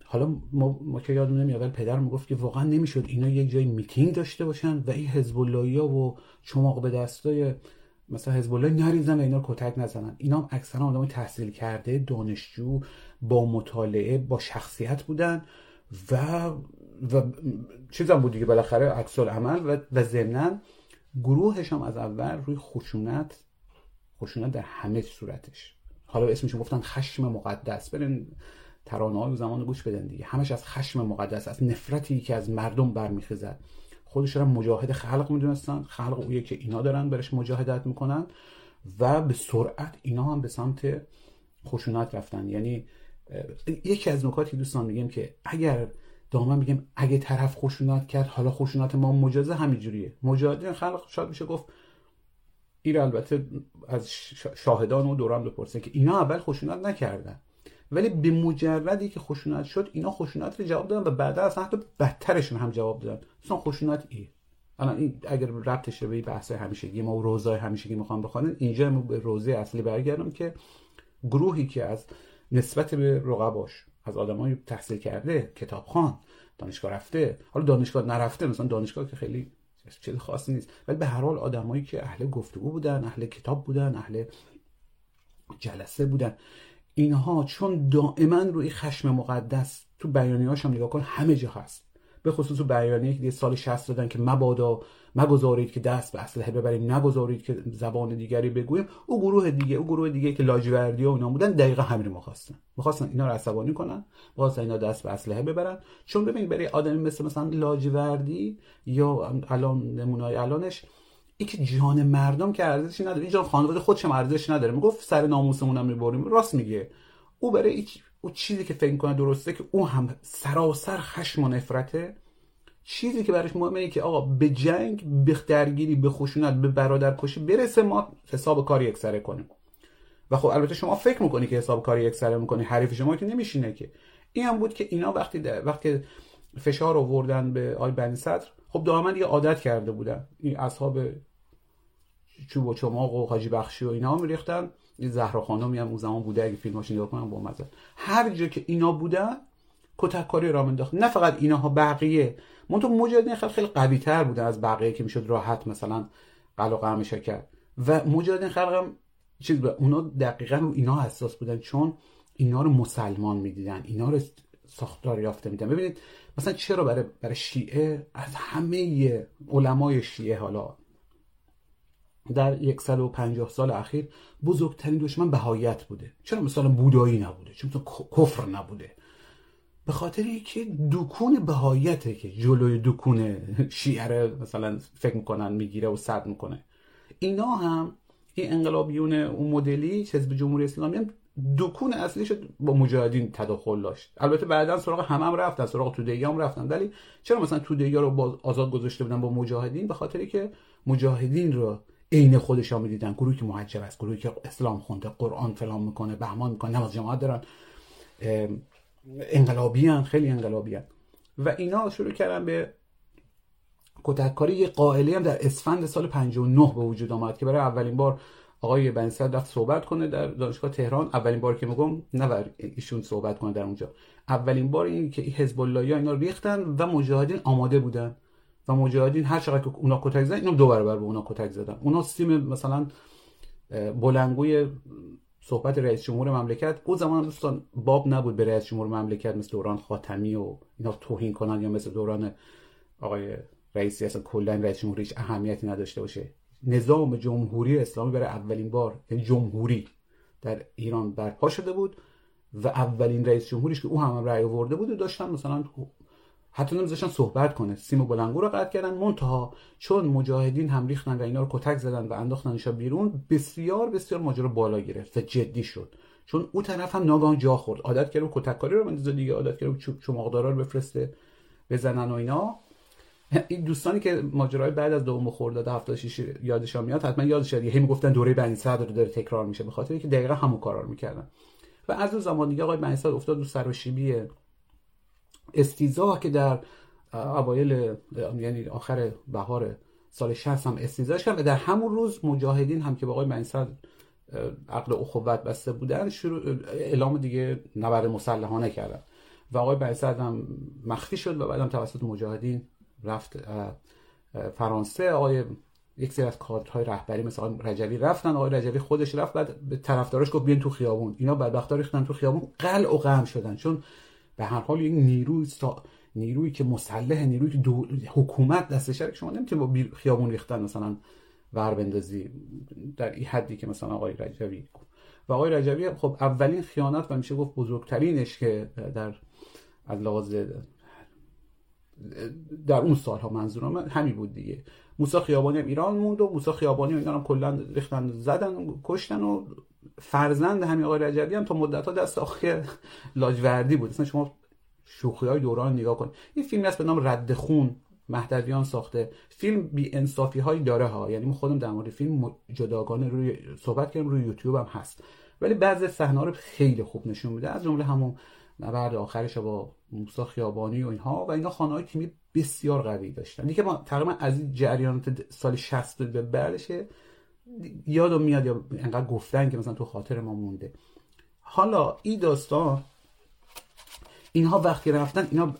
حالا ما, ما که یادم نمیاد ولی پدر می‌گفت که واقعا نمی‌شد اینا یک جای میتینگ داشته باشن و این حزب ها و چماق به دستای مثلا حزب الله نریزن و اینا رو کتک نزنن. اینا هم اکثرا آدم تحصیل کرده دانشجو با مطالعه با شخصیت بودن و و چیزم بود دیگه بالاخره عکس عمل و و ضمنا گروهش هم از اول روی خشونت خشونت در همه صورتش. حالا اسمش گفتن خشم مقدس. برین ترانه های زمان گوش بدن دیگه. همش از خشم مقدس از نفرتی که از مردم برمیخیزد. خودش را مجاهد خلق می‌دونستن. خلق اویه که اینا دارن برش مجاهدت می‌کنن و به سرعت اینا هم به سمت خشونت رفتن. یعنی یکی از نکاتی دوستان میگیم که اگر دائما میگیم اگه طرف خشونت کرد حالا خشونت ما مجازه همینجوریه. مجاهدین خلق شاید میشه گفت این البته از شاهدان و دوران بپرسه که اینا اول خشونت نکردن. ولی به مجردی که خشونت شد اینا خشونت رو جواب دادن و بعدا از حتی بدترشون هم جواب دادن. مثلا خشونت ای الان این اگر ربطش به بحث همیشگی ما و روزای همیشگی می‌خوام بخوانن اینجا به روزه اصلی برگردم که گروهی که از نسبت به رقباش از آدمای تحصیل کرده کتابخوان دانشگاه رفته حالا دانشگاه نرفته مثلا دانشگاه که خیلی چیز خاصی نیست. ولی به هر حال آدمایی که اهل گفتگو بودن اهل کتاب بودن اهل جلسه بودن اینها چون دائما روی خشم مقدس تو بیانیه‌هاش هم نگاه کن همه جا هست. به خصوص بیانیه که سال 60 دادن که مبادا مگذارید که دست به اسلحه ببریم نگذارید که زبان دیگری بگوییم. او گروه دیگه او گروه دیگه که لاجوردی و اینا بودن دقیقا همین رو می‌خواستن. می‌خواستن اینا رو عصبانی کنن واسه اینا دست به اسلحه ببرن چون ببین برای آدمی مثل مثلا لاجوردی یا الان نمونای الانش که جان مردم که ارزشی نداره. این جان خانواده خودش هم ارزش نداره. می‌گفت سر ناموسمون هم می‌بریم. راست میگه. او برای او چیزی که فکر کنه درسته که او هم سراسر خشم و نفرته چیزی که براش مهمه که آقا به جنگ به درگیری به خشونت به برادر کشی برسه ما حساب کاری یکسره کنیم. و خب البته شما فکر می‌کنی که حساب کاری یکسره می‌کنی حریف شما که نمیشینه که. این هم بود که اینا وقتی وقتی فشار آوردن به آی بنی صدر خب دائما یه عادت کرده بودن. این اصحاب چوب و چماق و حاجی بخشی و اینا میریختن زهرا خانمی هم اون زمان بوده اگه فیلماش نگاه کنم با مزه. هر جا که اینا بودن کتککاری را انداخت نه فقط ایناها بقیه. تو مجاهدین خیلی خیلی قوی تر بودن از بقیه که می‌شد راحت مثلا قلقه میشه کرد. و مجاهدین خلق هم چیز بود. اونا دقیقا رو اینا حساس بودن چون اینا رو مسلمان می‌دیدن. اینا رو ساختار یافته میدن ببینید مثلا چرا برای برای شیعه؟ از همه علمای شیعه حالا در یک سال اخیر بزرگترین دشمن بهایت بوده. چرا مثلا بودایی نبوده؟ چون کفر نبوده. به خاطر اینکه دکون بهایته که جلوی دکون شیعه مثلا فکر می‌کنن می‌گیره و صد می‌کنه. اینا هم این انقلابیون اون مدلی حزب جمهوری اسلامی هم دکون اصلیش با مجاهدین تداخل داشت. البته بعدا سراغ همه هم رفتن سراغ توده هم رفتن. ولی چرا مثلا توده رو با آزاد گذاشته بودن با مجاهدین؟ به خاطری که مجاهدین رو عین خودش ها می‌دیدن گروهی که محجب است گروهی که اسلام خونده قرآن فلان می‌کنه بهمان می‌کنه نماز جماعت دارن. انقلابی خیلی انقلابی و اینا شروع کردن به کتککاری یه قائلی هم در اسفند سال 59 به وجود آمد که برای اولین بار آقای بنسد رفت صحبت کنه در دانشگاه تهران. اولین بار که میگم نه ایشون صحبت کنه در اونجا. اولین بار این که حزب الله اینا ریختن و مجاهدین آماده بودن. و مجاهدین هر چقدر که اونا کتک زدن اینا دو برابر به اونا کتک زدن. اونا سیم مثلا بلنگوی صحبت رئیس جمهور مملکت. اون زمان دوستان باب نبود به رئیس جمهور مملکت مثل دوران خاتمی و اینا توهین کنن یا مثل دوران آقای رئیسی اصلا کلا رئیس جمهوری اهمیتی نداشته باشه. نظام جمهوری اسلامی برای اولین بار یعنی جمهوری در ایران برپا شده بود و اولین رئیس جمهوریش که او هم رأی آورده بود و داشتن مثلا حتی نمیذاشتن صحبت کنه. سیم بلنگو رو قطع کردن. منتها چون مجاهدین هم ریختن و اینا رو کتک زدن و انداختنش بیرون بسیار بسیار ماجرا بالا گرفت و جدی شد. چون او طرف هم ناگهان جا خورد. عادت کرد کتککاری رو بندازه دیگه عادت کرد چماقدارا رو بفرسته بزنن و اینا. این دوستانی که ماجرای بعد از دوم خرداد 76 یادشان میاد حتما یادش هی می‌گفتن دوره بنی صدر داره تکرار میشه به خاطر اینکه دقیقا همون کارا رو می‌کردن. و از اون زمان دیگه آقای بنی صدر افتاد رو سر و شیبی استیزا که در اوایل یعنی آخر بهار سال 60 هم استیزاش کرد در همون روز مجاهدین هم که با آقای بنی صدر عقل اخوت بسته بودن شروع اعلام دیگه نبرد مسلحانه کردن. و آقای بنی هم مخفی شد و بعدم توسط مجاهدین رفت فرانسه. آقای یک سری از کادرهای رهبری مثل آقای رجوی رفتن. آقای رجوی خودش رفت بعد به طرفداراش گفت بیان تو خیابون. اینا بدبختا ریختن تو خیابون قلع و قم شدن. چون به هر حال یک نیروی سا... نیرویی که مسلح نیرویی که دو... حکومت دستش شما نمی‌تونید با خیابون ریختن مثلا ور بندازی در این حدی که مثلا آقای رجوی و آقای رجوی خب اولین خیانت و میشه گفت بزرگترینش که در از لحاظ در اون سالها منظورم همین بود دیگه. موسی خیابانی هم ایران موند و موسی خیابانی هم کلا ریختن زدن و کشتن و فرزند همین آقای رجبی هم تا مدت ها دست آقای لاجوردی بود. اصلا شما شوخی های دوران نگاه کن. این فیلمی هست به نام رد خون مهدویان ساخته. فیلم بی انصافی هایی داره ها. یعنی من خودم در مورد فیلم جداگانه روی صحبت کردم روی یوتیوب هم هست. ولی بعضی صحنه رو خیلی خوب نشون میده. از جمله همون نبرد آخرش با موسی خیابانی و اینها. و اینا خانه های تیمی بسیار قوی داشتن. دیگه ما تقریبا از این جریانات سال 60 به بعدش یادم میاد یا انقدر گفتن که مثلا تو خاطر ما مونده. حالا این داستان اینها وقتی رفتن اینا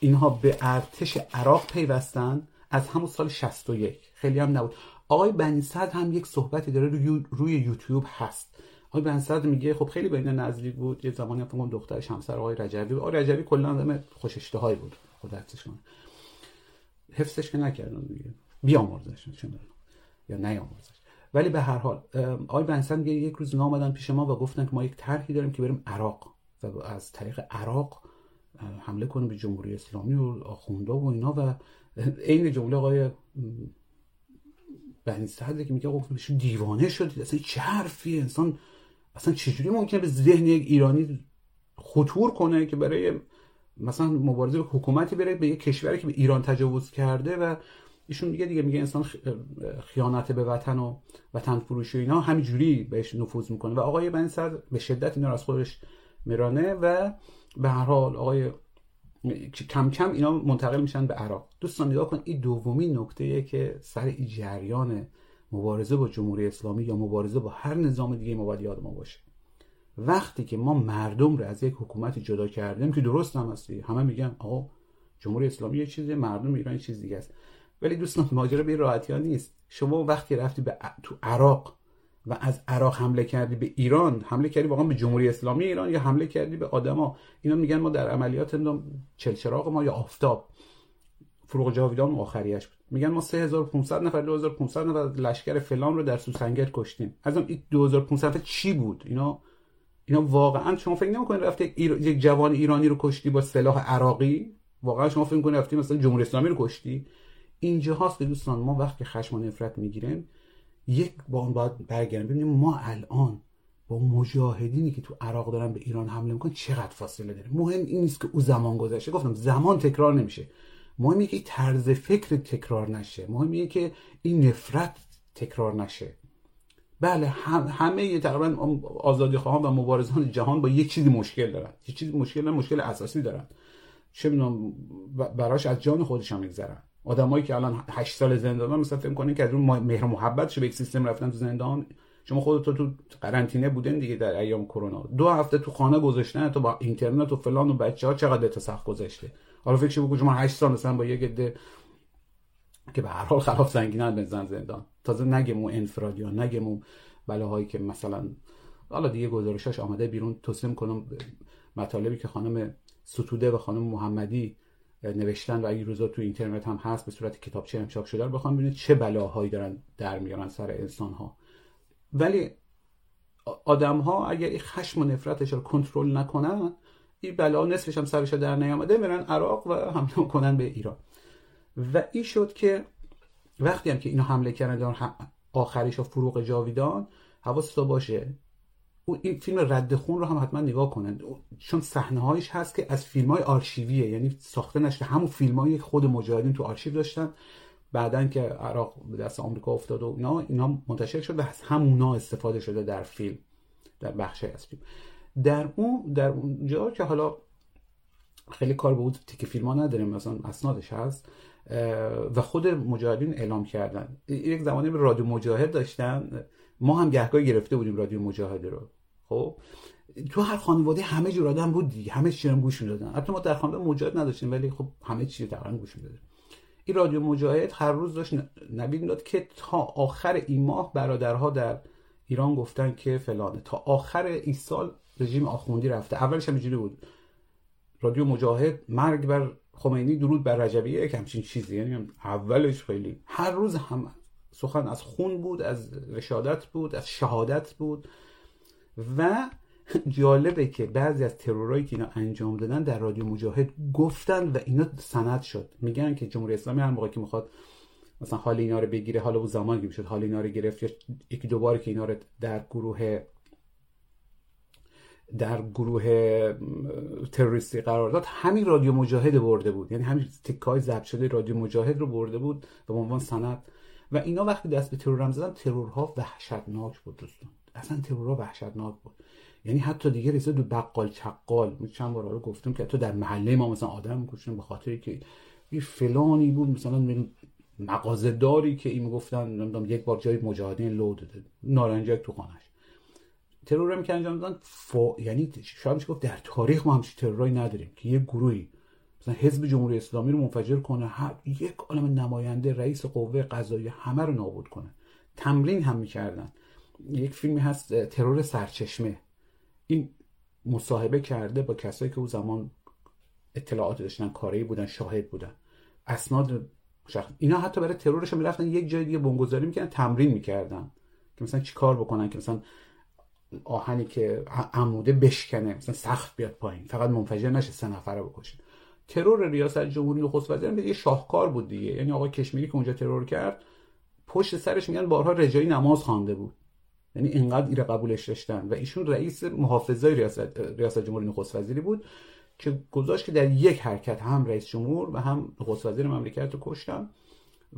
اینها به ارتش عراق پیوستن از همون سال 61 خیلی هم نبود. آقای بنی هم یک صحبتی داره روی, روی یوتیوب هست. آقای بنصد میگه خب خیلی بین نزدیک بود. یه زمانی هم دخترش همسر آقای رجبی آقای رجبی کلا آدم خوش اشتهایی بود. خود حفظش حفظش که نکردن دیگه. بیامرزش یا نیامرزش ولی به هر حال آقای بنصد میگه یک روز آمدن پیش ما و گفتن که ما یک طرحی داریم که بریم عراق و از طریق عراق حمله کنیم به جمهوری اسلامی و آخونده و اینا و عین جمله آقای بنی که میگه گفت دیوانه شدید. اصلا چه حرفی؟ انسان اصلا چجوری ممکنه به ذهن یک ایرانی خطور کنه که برای مثلا مبارزه به حکومتی بره به یک کشوری که به ایران تجاوز کرده و ایشون میگه دیگه میگه انسان خیانت به وطن و وطن فروشی و اینا همینجوری بهش نفوذ می‌کنه و آقای بنی به شدت اینا از خودش میرانه و به هر حال آقای کم کم اینا منتقل میشن به عراق. دوستان نگاه کن این دومین نکته که سر این جریان مبارزه با جمهوری اسلامی یا مبارزه با هر نظام دیگه ما باید یاد ما باشه. وقتی که ما مردم رو از یک حکومت جدا کردیم که درست هم هستی همه میگن آقا جمهوری اسلامی یه چیزی مردم ایران یه چیز دیگه است. ولی دوستان ماجرا به راحتی ها نیست. شما وقتی رفتی به تو عراق و از عراق حمله کردی به ایران حمله کردی واقعا به جمهوری اسلامی ایران یا حمله کردی به آدما؟ اینا میگن ما در عملیات چلچراغ ما یا آفتاب. فروغ جاویدان آخریش بود. میگن ما 3500 نفر 2500 نفر لشکر فلان رو در سوسنگت کشتیم. ازم این 2500 نفر چی بود؟ اینا اینا واقعا شما فکر نمی‌کنید رفته یک جوان ایرانی رو کشتی با سلاح عراقی؟ واقعا شما فکر می‌کنید رفتی مثلا جمهوری اسلامی رو کشتی؟ اینجا هاست دوستان ما وقتی خشم و نفرت می‌گیریم یک با اون باید برگردیم ببینیم ما الان با مجاهدینی که تو عراق دارن به ایران حمله می‌کنن چقدر فاصله داره مهم این نیست که او زمان گذشته. گفتم زمان تکرار نمیشه. مهم که طرز فکر تکرار نشه. مهم که این نفرت تکرار نشه. بله هم همه تقریبا آزادی خواهان و مبارزان جهان با یک چیزی مشکل دارن. یه چیزی مشکل مشکل اساسی دارن. چه می‌دونم براش از جان خودش هم میگذرن. آدمایی که الان 8 سال زندان مثلا فکر کنین که از اون مهر محبت به یک سیستم رفتن تو زندان. شما خودت تو قرنطینه بودن دیگه در ایام کرونا. دو هفته تو خانه گذاشتن تو با اینترنت و فلان و بچه ها چقدر به سخت گذاشته حالا فکر بگو شما 8 سال مثلا با یه گده که به هر حال خلاف زنگینن بزن زندان. تازه نگم اون انفرادی ها نگم اون بلاهایی که مثلا حالا دیگه گزارشاش آمده بیرون. توصیم کنم مطالبی که خانم ستوده و خانم محمدی نوشتن و این روزا تو اینترنت هم هست به صورت کتابچه هم چاپ شده رو بخوام ببینید چه بلاهایی دارن در میارن سر انسان ها ولی آدم ها اگر این خشم و نفرتش رو کنترل نکنن این بلا نصفش هم سرش در نیامده میرن عراق و حمله کنن به ایران. و این شد که وقتی هم که اینا حمله کردن آخریش فروغ جاویدان حواست باشه این فیلم رد خون رو هم حتما نگاه کنند چون صحنه هایش هست که از فیلم های آرشیویه یعنی ساخته نشده. همون فیلم های خود مجاهدین تو آرشیو داشتن. بعدا که عراق به دست آمریکا افتاد و اینا اینا منتشر شد و از همونا استفاده شده در فیلم در بخش از فیلم. در اون در اونجا که حالا خیلی کار به بود تیک فیلم ها نداریم مثلا اسنادش هست و خود مجاهدین اعلام کردن. یک زمانی به رادیو مجاهد داشتن. ما هم گهگاه گرفته بودیم رادیو مجاهد رو. خب؟ تو هر خانواده همه جور آدم بود دیگه. همه چی هم گوش می‌دادن. حتی ما در خانواده مجاهد نداشتیم ولی خب همه چی تقریبا گوش می‌دادیم. این رادیو مجاهد هر روز داشت نوید می‌داد که تا آخر این ماه برادرها در ایران گفتن که فلانه. تا آخر این سال رژیم آخوندی رفته. اولش هم اینجوری بود. رادیو مجاهد مرگ بر خمینی درود بر رجبیه یک همچین چیزی. یعنی اولش خیلی. هر روز هم سخن از خون بود از رشادت بود از شهادت بود. و جالبه که بعضی از ترورایی که اینا انجام دادن در رادیو مجاهد گفتن و اینا سند شد. میگن که جمهوری اسلامی هر موقع که می‌خواد مثلا حال اینا رو بگیره حالا اون زمان که می‌شد حال اینا رو گرفت یا یکی دوباره که اینا رو در گروه در گروه تروریستی قرار داد همین رادیو مجاهد برده بود. یعنی همین تکای ضبط شده رادیو مجاهد رو برده بود به عنوان سند. و اینا وقتی دست به ترور هم زدن ترورها وحشتناک بود دوستان. اصلا ترورها وحشتناک بود. یعنی حتی دیگه رسید دو بقال چقال چند بار رو گفتم که تو در محله ما مثلا آدم می‌کشن به خاطر که این فلانی بود مثلا مغازه داری که این می‌گفتن نمی‌دونم یک بار جای مجاهدین لو داده نارنجک تو خانش ترور هم که انجام دادن فا... یعنی شاید گفت در تاریخ ما همچین ترورایی نداریم که یه گروهی مثلا حزب جمهوری اسلامی رو منفجر کنه هر یک عالم نماینده رئیس قوه قضاییه همه رو نابود کنه. تمرین هم می‌کردن. یک فیلمی هست ترور سرچشمه. این مصاحبه کرده با کسایی که او زمان اطلاعات داشتن کاری بودن شاهد بودن. اسناد شخص اینا حتی برای ترورش می‌رفتن یک جای دیگه بنگذاری می‌کردن تمرین می‌کردن. که مثلا چیکار بکنن که مثلا آهنی که عموده بشکنه مثلا سخت بیاد پایین. فقط منفجر نشه سه نفره بکشه. ترور ریاست جمهوری نخست وزیر یه شاهکار بود دیگه. یعنی آقای کشمیری که اونجا ترور کرد پشت سرش میگن بارها رجایی نماز خوانده بود. یعنی اینقدر ایره قبولش داشتن. و ایشون رئیس محافظای ریاست, ریاست جمهوری نخست وزیری بود که گذاشت که در یک حرکت هم رئیس جمهور و هم نخست وزیر مملکت رو کشتن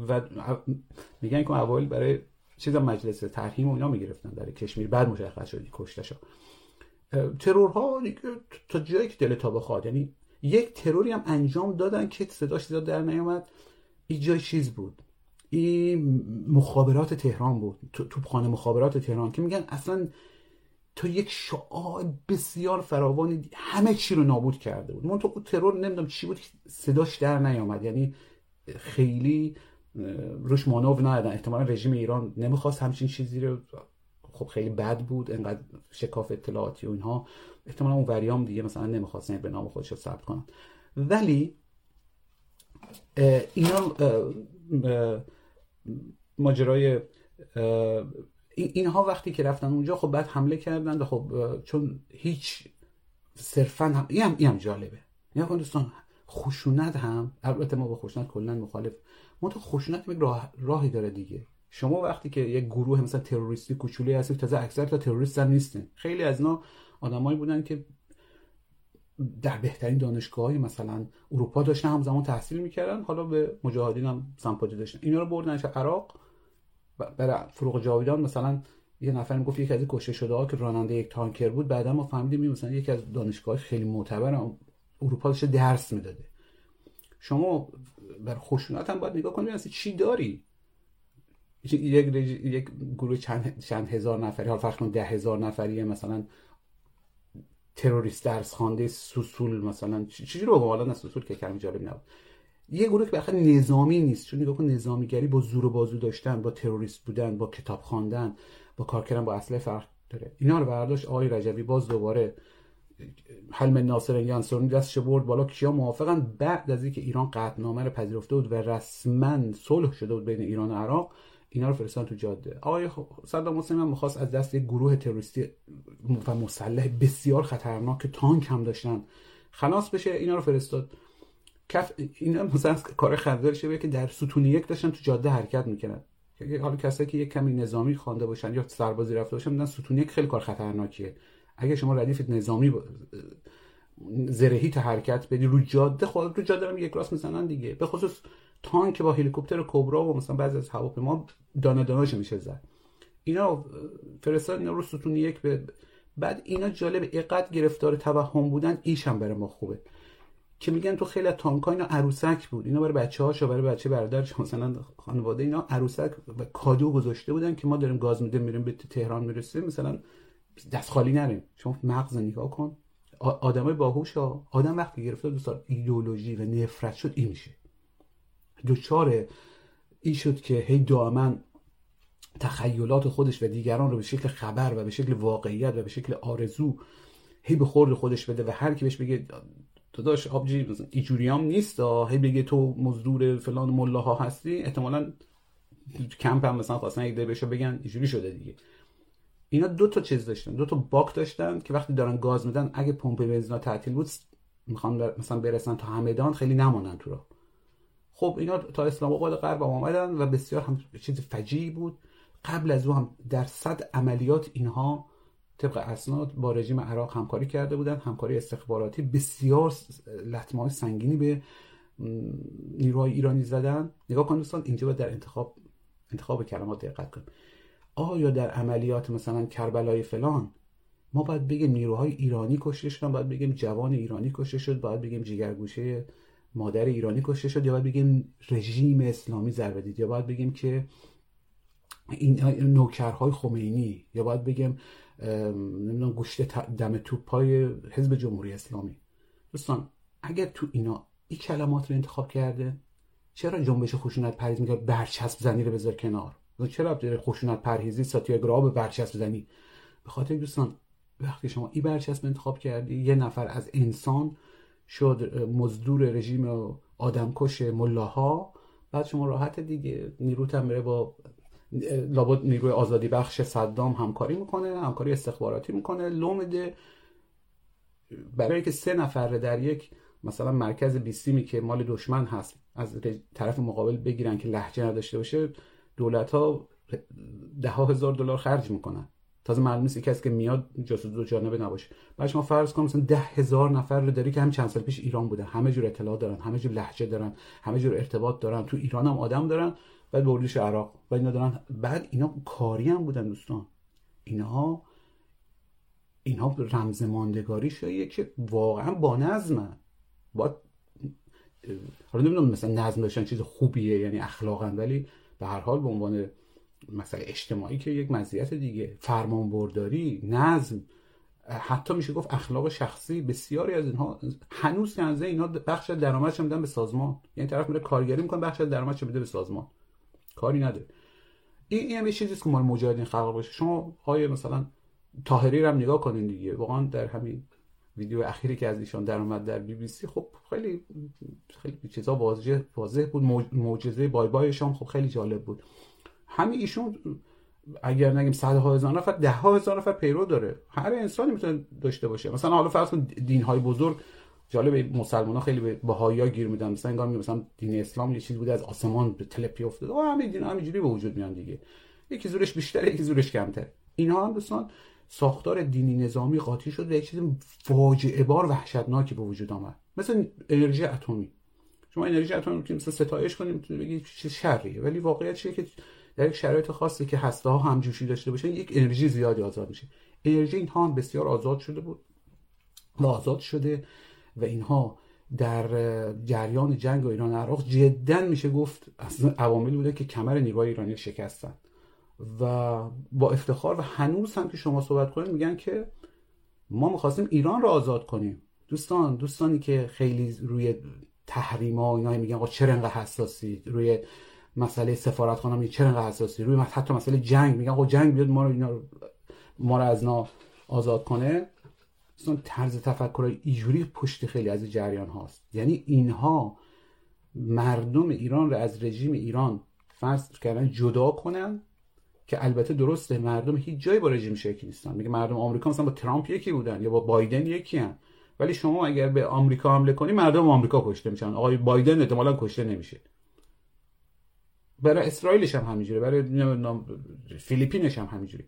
و میگن که اوایل برای چیز مجلس ترحیم و اینا می‌گرفتن در کشمیر بعد مشخص شد کشتشا ترورها تا جایی که دل تا بخواد. یعنی یک تروری هم انجام دادن که صداش زیاد در نیامد. این جای چیز بود. این مخابرات تهران بود توپخانه مخابرات تهران که میگن اصلا تا یک شعاع بسیار فراوانی همه چی رو نابود کرده بود. من تو ترور نمی‌دونم چی بود صداش در نیامد. یعنی خیلی روش مانو ندادن احتمالا رژیم ایران نمی‌خواست همچین چیزی رو خب خیلی بد بود انقدر شکاف اطلاعاتی و اینها. احتمالا اون وریام دیگه مثلا نمی‌خواستن به نام خودش رو ثبت کنن. ولی اینا ماجرای اینها وقتی که رفتن اونجا خب بعد حمله کردن خب چون هیچ صرفا هم این هم, هم جالبه. یا دوستان خشونت هم البته ما با خشونت کلا مخالف. ما تو خشونت یک راه راهی داره دیگه. شما وقتی که یک گروه مثلا تروریستی کوچولی هستید تازه اکثر تا تروریست هم نیستین خیلی از اینا آدمایی بودن که در بهترین دانشگاه مثلا اروپا داشتن هم زمان تحصیل می‌کردن. حالا به مجاهدین هم سمپاتی داشتن. اینا رو بردن عراق برای فروغ جاویدان مثلا یه نفر گفت یکی از کشته شده ها که راننده یک تانکر بود بعدا ما فهمیدیم مثلا یکی از دانشگاه خیلی معتبر اروپا داشته درس می‌داده. شما بر خشونت هم باید نگاه کنید اصلا چی داری؟ یک یک گروه چند, چند هزار نفری حال فرق ده هزار نفریه مثلا تروریست درس خوانده سوسول مثلا. چیزی رو حالا نه سوسول که کمی جالب نبود. یه گروه که بخاطر نظامی نیست چون نگاه کن نظامیگری با زور و بازو داشتن با تروریست بودن با کتاب خواندن با کار کردن با اصله فرق داره. اینا رو برداشت آقای رجبی باز دوباره حلم ناصر ینسرونی دستش برد بالا. کیا موافقن؟ بعد از اینکه ایران قطعنامه رو پذیرفته بود و رسما صلح شده بود بین ایران و عراق اینا رو فرستادن تو جاده. آقای صدام حسین هم می‌خواست از دست یک گروه تروریستی و مسلح بسیار خطرناک تانک هم داشتن. خلاص بشه اینا رو فرستاد. کف اینا مثلا کار خندرشه که در ستون یک داشتن تو جاده حرکت می‌کنن حالا کسایی که یک کمی نظامی خوانده باشن یا سربازی رفته باشن میدن ستون یک خیلی کار خطرناکیه. اگه شما ردیف نظامی زرهی تا حرکت بدی رو جاده خود رو جاده هم یک راست می‌زنن دیگه. به خصوص تانک با هلیکوپتر کبرا و مثلا بعضی از هواپیما دانه دانه‌اش میشه زد. اینا فرستاد اینا رو ستون یک به بعد اینا جالب اقد گرفتار توهم بودن ایش هم برای ما خوبه. که میگن تو خیلی تانکا اینا عروسک بود. اینا برای بچه هاشو برای بچه برادرش مثلا خانواده اینا عروسک و کادو گذاشته بودن که ما داریم گاز میده میریم به تهران می‌رسیم مثلا دست خالی نریم. شما مغز نگاه کن. آدمای باهوش ها آدم وقتی گرفته دوستان ایدئولوژی و نفرت شد این میشه. دوچار این شد که هی دائما تخیلات خودش و دیگران رو به شکل خبر و به شکل واقعیت و به شکل آرزو هی به خورد خودش بده و هر کی بهش بگه تو داشت آبجی ایجوریام نیست هی بگه تو مزدور فلان ملاها هستی؟ احتمالا کمپ هم مثلا خواستن یک بهش بگن اینجوری شده دیگه. اینا دو تا چیز داشتن دو تا باک داشتن که وقتی دارن گاز میدن اگه پمپ بنزینا تعطیل بود می‌خوان مثلا برسن تا همدان خیلی نمانن تو را. خب اینا تا اسلام آباد غرب آمدن و بسیار هم چیز فجیعی بود. قبل از او هم در صد عملیات اینها طبق اسناد با رژیم عراق همکاری کرده بودن همکاری استخباراتی بسیار لطمه سنگینی به نیروهای ایرانی زدن. نگاه کن دوستان اینجا باید در انتخاب انتخاب کلمات دقت کنیم. آیا در عملیات مثلا کربلای فلان ما باید بگیم نیروهای ایرانی کشته شدن باید بگیم جوان ایرانی کشته شد باید بگیم جیگرگوشه مادر ایرانی کشته شد یا باید بگیم رژیم اسلامی ضربه دید یا باید بگیم که این نوکرهای خمینی یا باید بگیم نمی‌دونم گوشت دم توپای حزب جمهوری اسلامی. دوستان اگر تو اینا این کلمات رو انتخاب کرده چرا جنبش خشونت پریز میگه برچسب زنی رو بذار کنار. چرا داره خشونت پرهیزی ساتیاگرا به برچسب زنی؟ به خاطر دوستان وقتی شما این برچسب انتخاب کردی یه نفر از انسان شد مزدور رژیم آدمکش ملاها بعد شما راحت دیگه نیروت هم با لابد نیروی آزادی بخش صدام همکاری می‌کنه همکاری استخباراتی می‌کنه لو میده برای که سه نفر در یک مثلا مرکز بیسیمی که مال دشمن هست از طرف مقابل بگیرن که لحجه نداشته باشه دولت ها ده ها هزار دلار خرج می‌کنن. تازه معلوم نیست کسی که میاد جاسوس دو جانبه نباشه. بعد شما فرض کن مثلا ده هزار نفر رو داری که همین چند سال پیش ایران بودن همه جور اطلاع دارن همه جور لحجه دارن همه جور ارتباط دارن. تو ایران هم آدم دارن. بعد بردیش عراق. و اینا دارن بعد اینا کاری هم بودن دوستان. اینها اینها رمز ماندگاری شاییه که واقعا با نظمه. با حالا نمی‌دونم مثلا نظم داشتن چیز خوبیه یعنی اخلاقا ولی به هر حال به عنوان مسئله اجتماعی که یک مزیت دیگه. فرمان برداری نظم. حتی میشه گفت اخلاق شخصی بسیاری از اینها هنوز که از اینا بخش درآمدش میدن به سازمان. یعنی طرف میره کارگری می‌کنه بخش درآمدش میده به سازمان. کاری نداره این این یه چیزی که مال مجاهدین خلق باشه شما های مثلا تاهری رو هم نگاه کنین دیگه. واقعا در همین ویدیو اخیری که از ایشان در اومد در بی بی سی خب خیلی خیلی چیزا واضح واضح بود. معجزه بای بایشان خب خیلی جالب بود. همین ایشون اگر نگیم صدها هزار نفر ده ها هزار نفر پیرو داره. هر انسانی می‌تونه داشته باشه. مثلا حالا فرض کن دین های بزرگ جالب مسلمان ها خیلی به بهایی ها گیر میدن. مثلا انگار مثلا دین اسلام یه چیزی بوده از آسمان به تلپی افتاده آه همه دین همینجوری به وجود میان دیگه. یکی زورش بیشتره یکی زورش کمتر. اینها هم دوستان ساختار دینی نظامی قاطی شد و یک چیز فاجعه بار وحشتناکی به وجود آمد. مثل انرژی اتمی. شما انرژی اتمی که مثلا ستایش کنیم بگید چه شریه. ولی واقعیت چیه که در یک شرایط خاصی که هسته ها همجوشی داشته باشه یک انرژی زیادی آزاد میشه. انرژی اینها هم بسیار آزاد شده بود. و آزاد شده. و اینها در جریان جنگ و ایران عراق جدا میشه گفت از عواملی بوده که کمر نیروهای ایرانی شکستن. و با افتخار و هنوز هم که شما صحبت کنید میگن که ما می‌خواستیم ایران رو آزاد کنیم. دوستان دوستانی که خیلی روی تحریم ها اینا میگن آقا چرا انقدر حساسی؟ روی مسئله سفارت خانه میگن چرا انقدر حساسی؟ روی حتی مسئله جنگ میگن آقا جنگ بیاد ما رو اینا ما رو از نا آزاد کنه. دوستان طرز تفکر ایجوری پشت خیلی از جریان هاست. یعنی اینها مردم ایران رو از رژیم ایران فرض کردن جدا کنن که البته درسته مردم هیچ جایی با رژیم شکل نیستن. میگه مردم آمریکا مثلا با ترامپ یکی بودن یا با بایدن یکی هم ولی شما اگر به آمریکا حمله کنی مردم آمریکا کشته میشن. آقای بایدن احتمالا کشته نمیشه. برای اسرائیلش هم همینجوره برای فیلیپینش هم همینجوری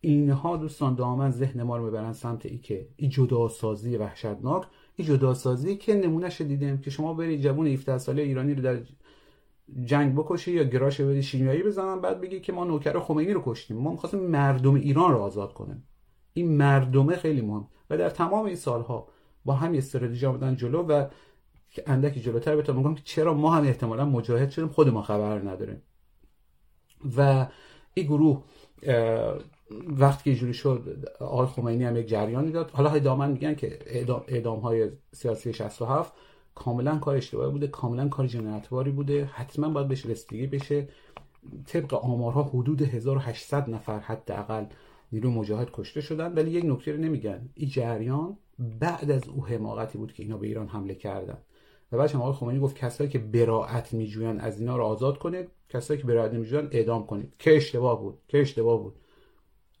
اینها دوستان دامن ذهن ما رو می‌برن سمت ای که این جداسازی وحشتناک این جداسازی که نمونهش دیدیم که شما بری جوون 17 ساله ایرانی رو در جنگ بکشی یا گراش بدی شیمیایی بزنن بعد بگی که ما نوکر خمینی رو کشتیم. ما می‌خواستیم مردم ایران رو آزاد کنیم. این مردمه خیلی مهم. و در تمام این سالها با همین استراتژی آمدن جلو و اندکی جلوتر بهتون میگم که چرا ما هم احتمالا مجاهد شدیم خود ما خبر نداریم. و این گروه وقتی که جوری شد آقای خمینی هم یک جریانی داد. حالا های دامن میگن که اعدام, های سیاسی 67 کاملا کار اشتباهی بوده کاملا کار جنایتواری بوده. حتما باید بهش رسیدگی بشه. طبق آمارها حدود 1800 نفر حداقل نیرو مجاهد کشته شدن. ولی یک نکته رو نمیگن. این جریان بعد از او حماقتی بود که اینا به ایران حمله کردن. و بعد آقای خمینی گفت کسایی که براعت میجوین از اینا رو آزاد کنید. کسایی که براعت نمیجوین اعدام کنید. که اشتباه بود. که اشتباه بود.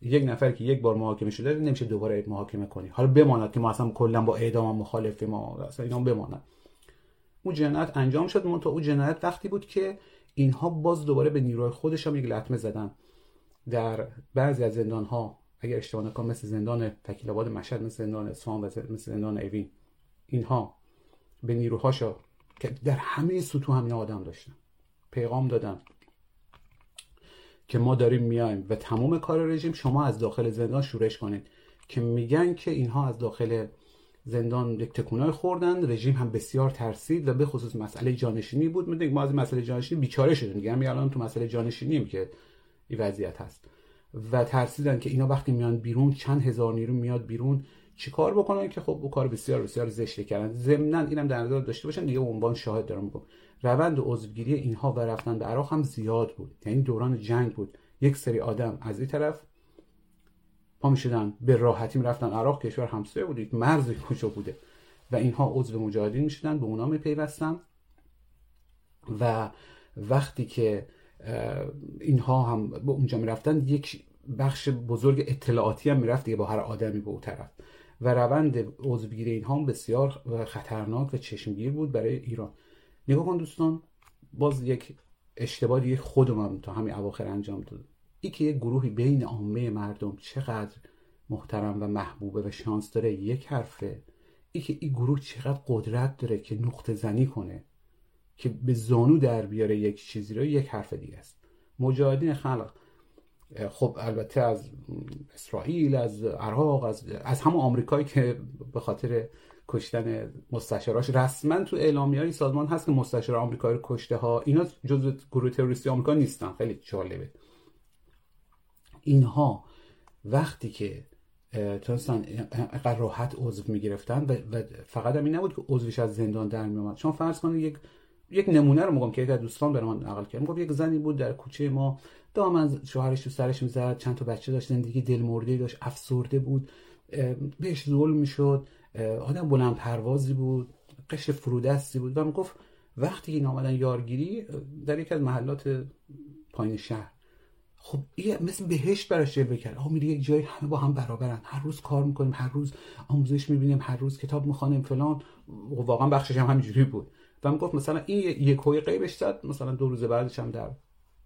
یک نفر که یک بار محاکمه شده نمیشه دوباره محاکمه کنی. حالا بماند که ما اصلا کلا با اعدام مخالفیم ما اصلا اینا بماند. اون جنایت انجام شد من تا اون جنایت وقتی بود که اینها باز دوباره به نیروی خودشان یک لطمه زدن. در بعضی از زندان ها اگر اشتباه نکنم مثل زندان تکیل آباد مشهد مثل زندان اصفهان مثل زندان اوین اینها به نیروهاشا که در همه سطوح همین آدم داشتن. پیغام دادن. که ما داریم میایم و تمام کار رژیم شما از داخل زندان شورش کنید. که میگن که اینها از داخل زندان یک تکونای خوردن رژیم هم بسیار ترسید و به خصوص مسئله جانشینی بود. می‌دونید ما از مسئله جانشینی بیچاره شدیم. دیگه همین الان تو مسئله جانشینیم که این وضعیت هست. و ترسیدن که اینا وقتی میان بیرون چند هزار نیرو میاد بیرون چیکار بکنن که خب او کار بسیار بسیار زشتی کردن. ضمن اینم در نظر داشته باشن دیگه عنوان شاهد دارم میگم. روند عضوگیری اینها و رفتن به عراق هم زیاد بود. یعنی دوران جنگ بود. یک سری آدم از این طرف پا می‌شدن به راحتی می‌رفتن عراق کشور همسایه بود. مرز کجا بوده. و اینها عضو مجاهدین می‌شدن به اونا میپیوستن. و وقتی که اینها هم به اونجا می‌رفتن یک بخش بزرگ اطلاعاتی هم می‌رفت دیگه با هر آدمی به اون طرف. و روند عضوگیری اینها هم بسیار خطرناک و چشمگیر بود برای ایران. نگاه کن دوستان باز یک اشتباه دیگه خودم تا همین اواخر انجام داد ای که یک گروهی بین عامه مردم چقدر محترم و محبوبه و شانس داره یک حرفه. ای که این گروه چقدر قدرت داره که نقطه زنی کنه که به زانو در بیاره یک چیزی رو یک حرف دیگه است. مجاهدین خلق خب البته از اسرائیل از عراق از از همون آمریکایی که به خاطر کشتن مستشاراش رسما تو اعلامی های سازمان هست که مستشار آمریکایی رو کشته ها. اینا جزو گروه تروریستی آمریکا نیستن. خیلی جالبه. اینها وقتی که تونستن اینقدر راحت عضو می‌گرفتن و, فقط هم این نبود که عضوش از زندان در میومد شما فرض کنید یک یک نمونه رو میگم که یک دوستان برام نقل کرد میگم یک زنی بود در کوچه ما. دامن شوهرش تو سرش می‌زد. چند تا بچه داشت. زندگی دلمرده داشت. افسرده بود. بهش ظلم می‌شد. آدم بلند پروازی بود. قشر فرودستی بود. و می‌گفت وقتی این آمدن یارگیری در یک از محلات پایین شهر. خب این مثل بهشت براش جلوه کرد. آقا میری یک جایی همه با هم برابرن. هر روز کار می‌کنیم هر روز آموزش می‌بینیم هر روز کتاب می‌خوانیم فلان. واقعا بخشش هم همینجوری بود. و گفت مثلا این یک هوی قیبش زد مثلا دو روز بعدش هم در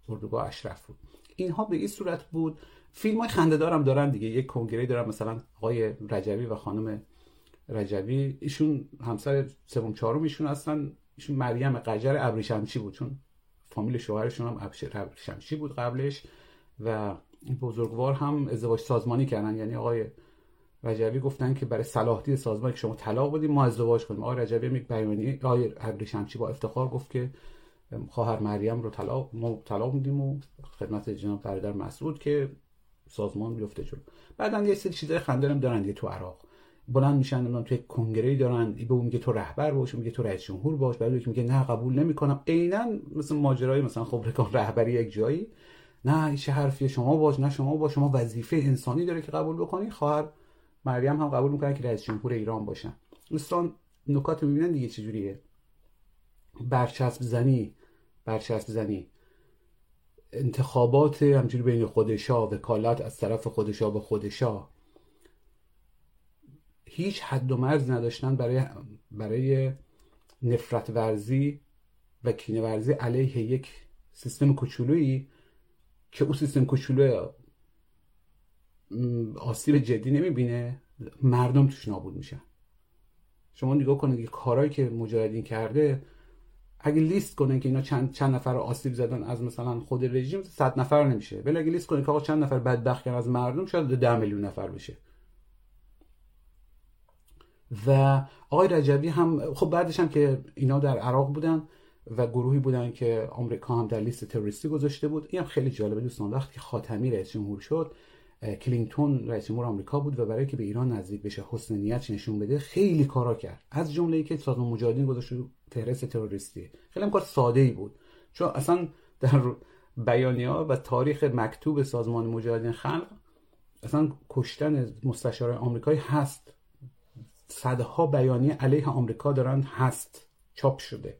اردوگاه اشرف بود. اینها به این صورت بود. فیلم های خنده دارم دارن دیگه. یک کنگره دارم مثلا آقای رجوی و خانم رجوی. ایشون همسر سوم چهارم ایشون اصلا ایشون مریم قجر ابریشمچی بود چون فامیل شوهرشون هم ابریشمچی بود قبلش. و بزرگوار هم ازدواج سازمانی کردن. یعنی آقای رجوی گفتن که برای صلاحیت سازمان که شما طلاق بدیم ما ازدواج کنیم. آقای رجوی یک بیانیه آقای ابریشمچی با افتخار گفت که خواهر مریم رو طلاق ما طلاق میدیم و خدمت جناب برادر مسعود که سازمان بیفته جلو. بعدا یه سری چیزای خنده هم دارن تو عراق. بلند میشن نمی‌دونم توی کنگره دارن به اون میگه تو رهبر باش میگه تو رئیس جمهور باش بعد میگه نه قبول نمی‌کنم. عینا مثل ماجرای مثلا خبرگان رهبری یک جایی. نه چه حرفیه شما باش نه شما باش. شما وظیفه انسانی داره که قبول بکنی. خواهر مریم هم قبول می‌کنه که رئیس جمهور ایران باشن. دوستان نکات می‌بینن دیگه چجوریه برچسب زنی برچسب زنی. انتخابات همجوری بین خودشا وکالت از طرف خودشا به خودشا. هیچ حد و مرز نداشتن برای برای نفرت ورزی و کینه ورزی علیه یک سیستم کوچولویی که اون سیستم کوچولو آسیب جدی نمی‌بینه. مردم توش نابود میشن. شما نگاه کنید که کارهایی که مجاهدین کرده اگه لیست کنه که اینا چند چند نفر آسیب زدن از مثلا خود رژیم 100 نفر نمیشه. ولی اگه لیست کنه که آقا چند نفر بدبخت کردن از مردم شاید 10 میلیون نفر بشه. و آقای رجبی هم خب بعدش هم که اینا در عراق بودن و گروهی بودن که آمریکا هم در لیست تروریستی گذاشته بود. این هم خیلی جالبه دوستان وقتی خاتمی رئیس جمهور شد کلینتون رئیس جمهور آمریکا بود و برای که به ایران نزدیک بشه حسن نیت نشون بده خیلی کارا کرد. از جمله که سازمان مجاهدین گذاشت فهرست تروریستی. خیلی هم کار ساده ای بود. چون اصلا در بیانیه و تاریخ مکتوب سازمان مجاهدین خلق اصلا کشتن مستشار آمریکایی هست. صدها بیانیه علیه آمریکا دارن هست. چاپ شده.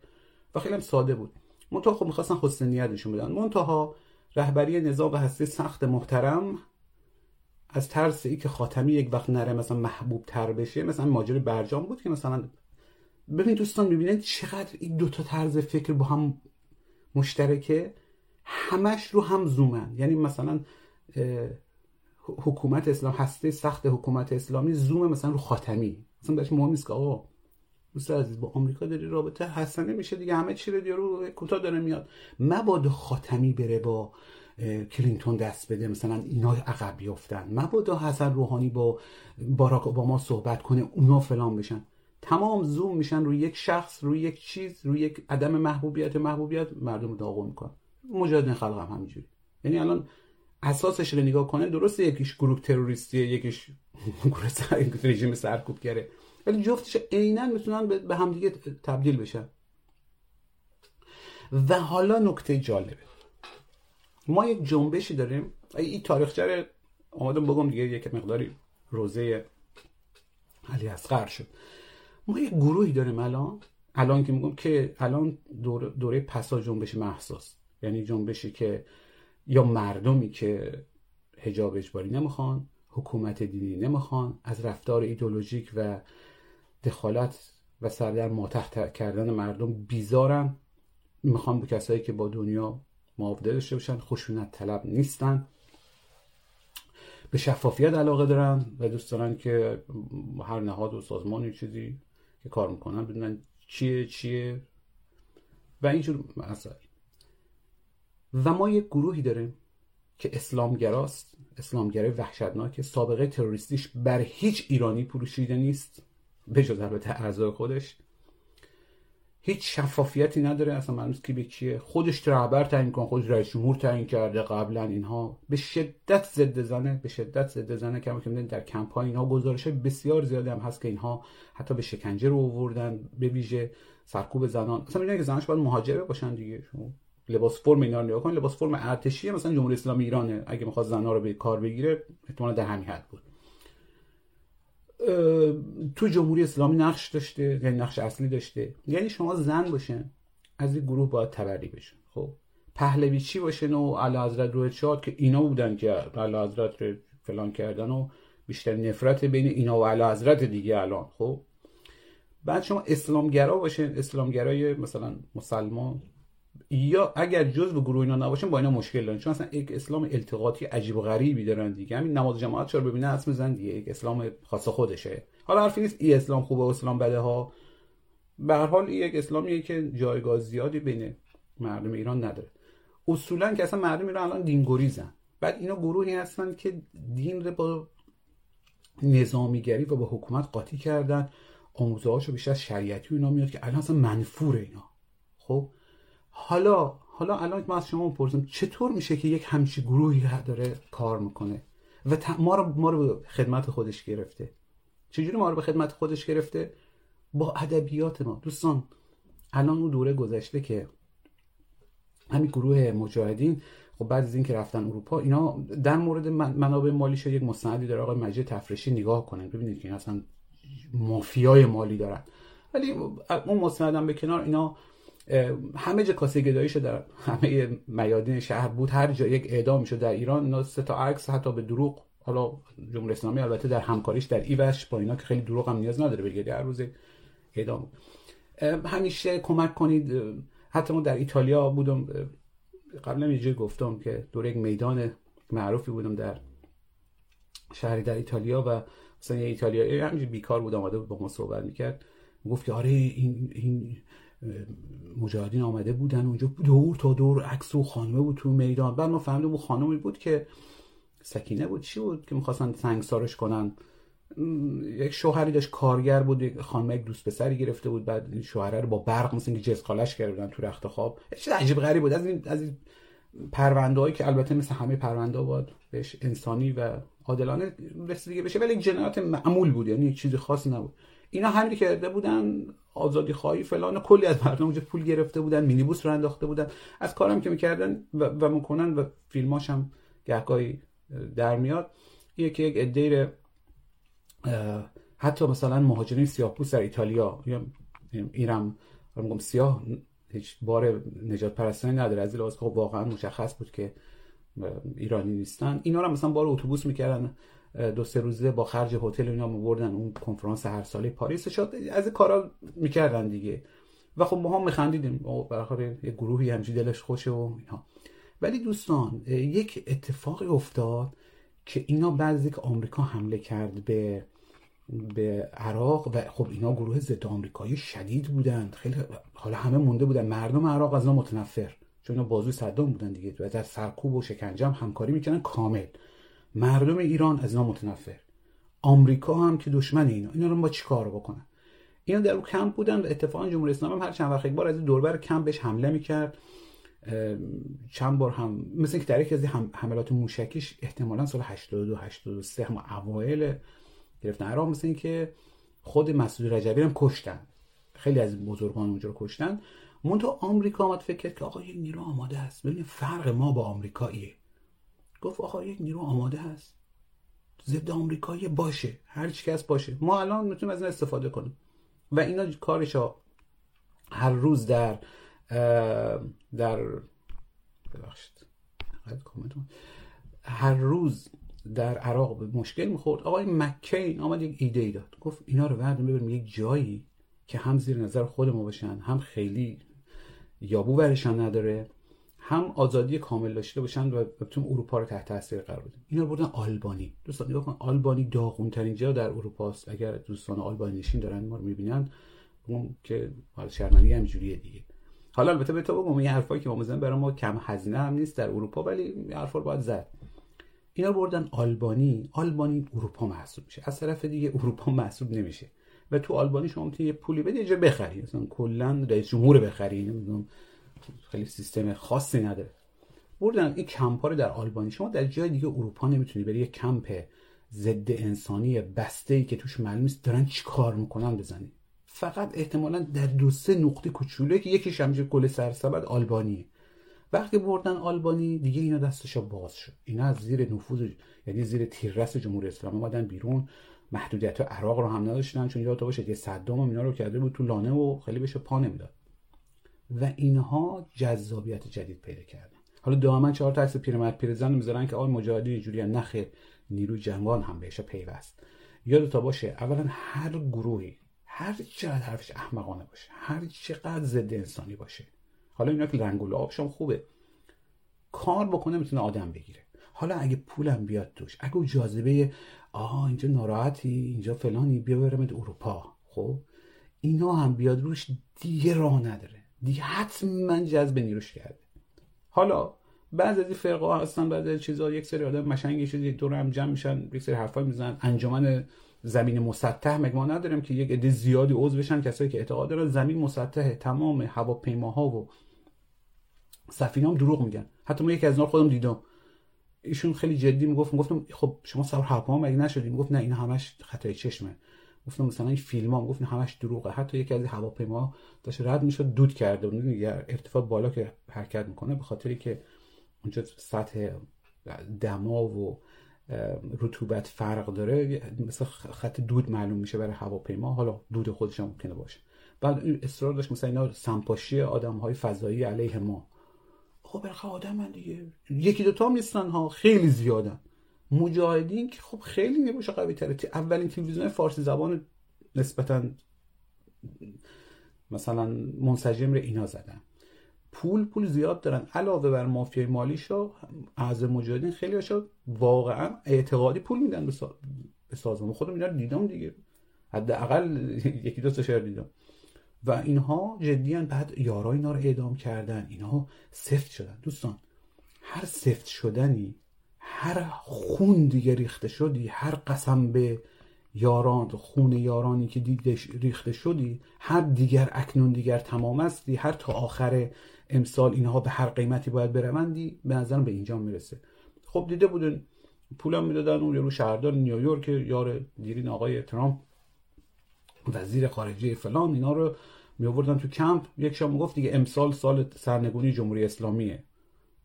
و خیلی هم ساده بود. منتها خب می‌خواستن حسن نیت نشون بدن. منتها رهبری نظام هستی سخت محترم از ترس ای که خاتمی یک وقت نره مثلا محبوب تر بشه مثلا ماجرای برجام بود که مثلا ببین دوستان می‌بینید چقدر این دوتا طرز فکر با هم مشترکه؟ همش رو هم زومن. یعنی مثلا حکومت اسلام هسته سخت حکومت اسلامی زوم مثلا رو خاتمی. مثلا بهش مهم نیست که آقا دوست عزیز با آمریکا داری رابطه؟ حسنه میشه دیگه همه چی رو رو کوتاه داره میاد. مبادا خاتمی بره با کلینتون دست بده مثلا اینا عقب بیفتن مبادا حسن روحانی با باراک اوباما صحبت کنه اونا فلان بشن. تمام زوم میشن روی یک شخص روی یک چیز روی یک عدم محبوبیت محبوبیت مردم داغون می‌کنن. مجاهدین خلق هم همینجوری. یعنی الان اساسش رو نگاه کنه درسته یکیش گروه تروریستیه یکیش [laughs] گروه رژیم سرکوبگره ولی جفتش عینا می‌تونن به همدیگه تبدیل بشن. و حالا نکته جالبه. ما یک جنبشی داریم. این تاریخچه رو بگم دیگه یک مقداری روزه علی اصغر شد. ما یک گروهی داریم الان. الان که میگم که الان دوره, دوره پسا جنبش محساس یعنی جنبشی که یا مردمی که هجاب اجباری نمی‌خوان حکومت دینی نمی‌خوان از رفتار ایدولوژیک و دخالت و سردر ماتح کردن مردم بیزارن. می‌خوان به کسایی که با دنیا معاوده داشته باشن خشونت طلب نیستن. به شفافیت علاقه دارن و دوست دارن که هر نهاد و سازمان چیزی که کار می‌کنن بدونن چیه چیه. و اینجور مسائل. و ما یک گروهی داریم که اسلامگراست اسلامگرای وحشتناک سابقه تروریستیش بر هیچ ایرانی پروشیده نیست به جز البته اعضای خودش. هیچ شفافیتی نداره. اصلا معلوم کی به کیه. خودش رهبر تعیین کن خودش رئیس جمهور تعیین کرده. قبلا اینها به شدت ضد زنه به شدت ضد زنه کما که در کمپاین اینها گزارش بسیار زیادی هم هست که اینها حتی به شکنجه رو آوردن به ویژه سرکوب زنان. اصلا میگن که زناش باید مهاجره باشن دیگه. شما لباس فرم اینا رو نگاه لباس فرم ارتشی مثلا جمهوری اسلامی ایرانه. اگه می‌خواد زنا رو به کار بگیره احتمالاً در همین حد بود. تو جمهوری اسلامی نقش داشته یعنی نقش اصلی داشته. یعنی شما زن باشن از این گروه باید تبری بشن خب. پهلوی چی باشن و علی حضرت روی شاد که اینا بودن که علی حضرت فلان کردن و بیشتر نفرت بین اینا و علی حضرت دیگه الان. خب. بعد شما اسلامگرا باشن اسلامگرای مثلا مسلمان یا اگر جز به گروه اینا نباشن با اینا مشکل دارن. چون اصلا یک اسلام التقاطی عجیب و غریبی دارن دیگه. همین نماز جماعت چرا ببینه؟ اسم زن دیگه. یک اسلام خاص خودشه. حالا حرفی نیست ای اسلام خوبه و اسلام بده ها. به هر حال یک اسلامیه که جایگاه زیادی بین مردم ایران نداره. اصولا که اصلا مردم ایران الان دینگریزن بعد اینا گروهی هستن که دین رو با نظامیگری و با حکومت قاطی کردن. آموزه هاشو بیشتر شریعتی اینا میاد که الان اصلا منفور اینا. خب؟ حالا حالا الان ما از شما می‌پرسیم چطور میشه که یک همچی گروهی داره کار می‌کنه و ما رو ما رو به خدمت خودش گرفته؟ چجوری ما رو به خدمت خودش گرفته؟ با ادبیات ما. دوستان الان اون دوره گذشته که همین گروه مجاهدین خب بعد از اینکه رفتن اروپا اینا در مورد منابع مالی شد یک مستندی داره آقای مجید تفرشی نگاه کنن ببینید که اصلا مافیای مالی دارن. ولی اون مستندم به کنار اینا همه جا کاسه گداییشو در همه میادین شهر بود. هر جا یک اعدام شد در ایران اینا سه تا عکس حتی به دروغ حالا جمهوری اسلامی البته در همکاریش در ایوش با اینا که خیلی دروغ هم نیاز نداره بگیری هر روز اعدام همیشه کمک کنید. حتی ما در ایتالیا بودم قبلا یه گفتم که دور یک میدان معروفی بودم در شهری در ایتالیا و مثلا یه ایتالیایی همینجوری بیکار بود آمده بود با ما صحبت می‌کرد. گفت که آره این این مجاهدین آمده بودن اونجا. دور تا دور عکس و خانمه بود تو میدان. بعد ما فهمیدیم اون خانمی بود که سکینه بود. چی بود؟ که می‌خواستن سنگسارش کنن. یک شوهری داشت کارگر بود. خانم یک دوست پسری گرفته بود. بعد شوهره رو با برق مثل اینکه جزقالش کرده تو رخت خواب. چیز عجیب غریب بود. از این از این پرونده که البته مثل همه پرونده بود بهش انسانی و عادلانه رسیدگی بشه ولی جنایات معمول بود. یعنی چیزی خاصی نبود. اینا همین کرده بودن آزادی خواهی فلان کلی از مردم اونجا پول گرفته بودن مینیبوس رو انداخته بودن. از کارم که می‌کردن و, و می‌کنن و فیلماش هم گهگاهی در میاد یکی یک عده حتی مثلا مهاجرین سیاه‌پوست در ایتالیا یا ایرم میگم سیاه هیچ بار نجات پرستانی نداره. از لحاظ خب واقعا مشخص بود که ایرانی نیستن. اینا رو مثلا بار اتوبوس می‌کردن دو سه روزه با خرج هتل اینا بردن اون کنفرانس هر ساله پاریس. شد از کارا می‌کردن دیگه. و خب ما هم میخندیدیم. برای یه گروهی همجی دلش خوشه و اینا. ولی دوستان یک اتفاقی افتاد که اینا بعضی که آمریکا حمله کرد به به عراق و خب اینا گروه ضد آمریکایی شدید بودند. خیلی حالا همه مونده بودن. مردم عراق از اینا متنفر. چون بازوی صدام بودن دیگه و در سرکوب و شکنجه هم همکاری می‌کنن کامل. مردم ایران از اینا متنفر. آمریکا هم که دشمن اینا. اینا رو با چیکار بکنن اینا در اون کمپ بودن و اتفاقا جمهوری اسلامی هم هر چند وقت یک بار از دوربر کمپ بهش حمله می‌کرد. چند بار هم مثل که در یکی از حملات موشکیش احتمالا سال 82 83 هم اوایل گرفتن. عراق مثل که خود مسعود رجبی هم کشتن. خیلی از بزرگان اونجا رو کشتن. تو آمریکا آمد فکر کرد که آقا یک نیرو آماده است ببین فرق ما با آمریکاییه. گفت آقا یک نیرو آماده است ضد آمریکایی باشه. هر چی کس باشه. ما الان می‌تونیم از این استفاده کنیم. و اینا کارش هر روز در در ببخشید. هر روز در عراق به مشکل می‌خورد. آقای مکین آمد یک ایده ای داد. گفت اینا رو بعد ببریم یک جایی که هم زیر نظر خود ما باشن هم خیلی یابو ورشان نداره. هم آزادی کامل داشته باشن و بتون اروپا رو تحت تاثیر قرار بدن. اینا بردن آلبانی. دوستان نگاه کن آلبانی داغون ترین جا در اروپا است اگر دوستان آلبانی نشین دارن ما رو می‌بینن اون که حال شرمندگی هم جوریه دیگه. حالا البته به تو بگم این حرفایی که ما می‌زنیم برای ما کم هزینه هم نیست در اروپا ولی این حرفا رو باید زد. اینا بردن آلبانی. آلبانی اروپا محسوب میشه. از طرف دیگه اروپا محسوب نمیشه. و تو آلبانی شما می‌تونی یه پولی بدی یه بخری. مثلا کلا رئیس جمهور بخری. نمی‌دونم خیلی سیستم خاصی نداره. بردن این کمپ رو در آلبانی. شما در جای دیگه اروپا نمی‌تونی بری. یه کمپ ضد انسانی بسته ای که توش معلوم نیست دارن چی کار می‌کنن بزنی. فقط احتمالا در دو سه نقطه کوچولو که یکیش همجه کل سرسبد آلبانیه. وقتی بردن آلبانی دیگه اینا دستشا باز شد. اینا از زیر نفوذ یعنی زیر تیررس جمهوری اسلامی اومدن بیرون. محدودیت عراق رو هم نداشتن چون یادت باشه که صدام اینا رو کرده بود تو لانه و خیلی بهش پا نمی‌داد. و اینها جذابیت جدید پیدا کردن. حالا دائما چهار تا عکس پیرمرد پیرزن می‌ذارن که آقای مجاهدین اینجوری نخیر نیروی جنگان هم بهش پیوست. یادت باشه اولا هر گروهی هر چقدر حرفش احمقانه باشه هر چقدر ضد انسانی باشه حالا اینا که رنگ و خوبه. کار بکنه می‌تونه آدم بگیره. حالا اگه پولم بیاد توش اگه جاذبه آه اینجا ناراحتی اینجا فلانی بیا برمت اروپا. خب اینا هم بیاد روش دیگه راه نداره. دیگه حتما جذب نیروش کرده. حالا بعضی از فرقه هستن بعضی از چیزا یک سری آدم مشنگی چیزی دور هم جمع میشن یک سری حرفای می‌زنن. انجمن زمین مسطح مگه ما نداریم که یک عده زیادی عضو بشن کسایی که اعتقاد دارن زمین مسطح تمام هواپیماها و سفینه هم دروغ میگن. حتی ما یکی از اینا خودم دیدم. ایشون خیلی جدی می‌گفت می‌گفتم خب شما سوار هواپیما مگه نشدی؟ می‌گفت نه اینا همش خطای چشمه. گفتم مثلا این فیلم ها گفت همش دروغه. حتی یکی از هواپیما داشت رد می‌شد دود کرده بود. ارتفاع بالا که حرکت می‌کنه به خاطری که اونجا سطح دما و رطوبت فرق داره مثلا خط دود معلوم میشه برای هواپیما. حالا دود خودش هم ممکنه باشه. بعد اصرار داشت مثلا اینا سمپاشی آدم های فضایی علیه ما. خب برخه آدم من دیگه. یکی دو تا نیستن ها خیلی زیادن مجاهدین که خب خیلی نیروش قوی تره اولین تلویزیون فارسی زبان نسبتا مثلا منسجم رو اینا زدن. پول پول زیاد دارن. علاوه بر مافیای مالیشو از مجاهدین خیلی هاشو واقعا اعتقادی پول میدن به سازمان. خودم اینا دیدم دیگه. حداقل [laughs] یکی دو تا شهر دیدم. و اینها جدیا بعد یارا اینا رو اعدام کردن. اینها سفت شدن. دوستان هر سفت شدنی هر خون دیگه ریخته شدی هر قسم به یاران خون یارانی که دیگه ریخته شدی هر دیگر اکنون دیگر تمام استی هر تا آخر امسال اینها به هر قیمتی باید بروندی به نظرم به اینجا می‌رسه. خب دیده بودن پولم می‌دادن اون یارو شهردار نیویورک یار دیرین آقای ترامپ. وزیر خارجه فلان اینا رو می آوردن تو کمپ. یک شام گفت دیگه امسال سال سرنگونی جمهوری اسلامیه.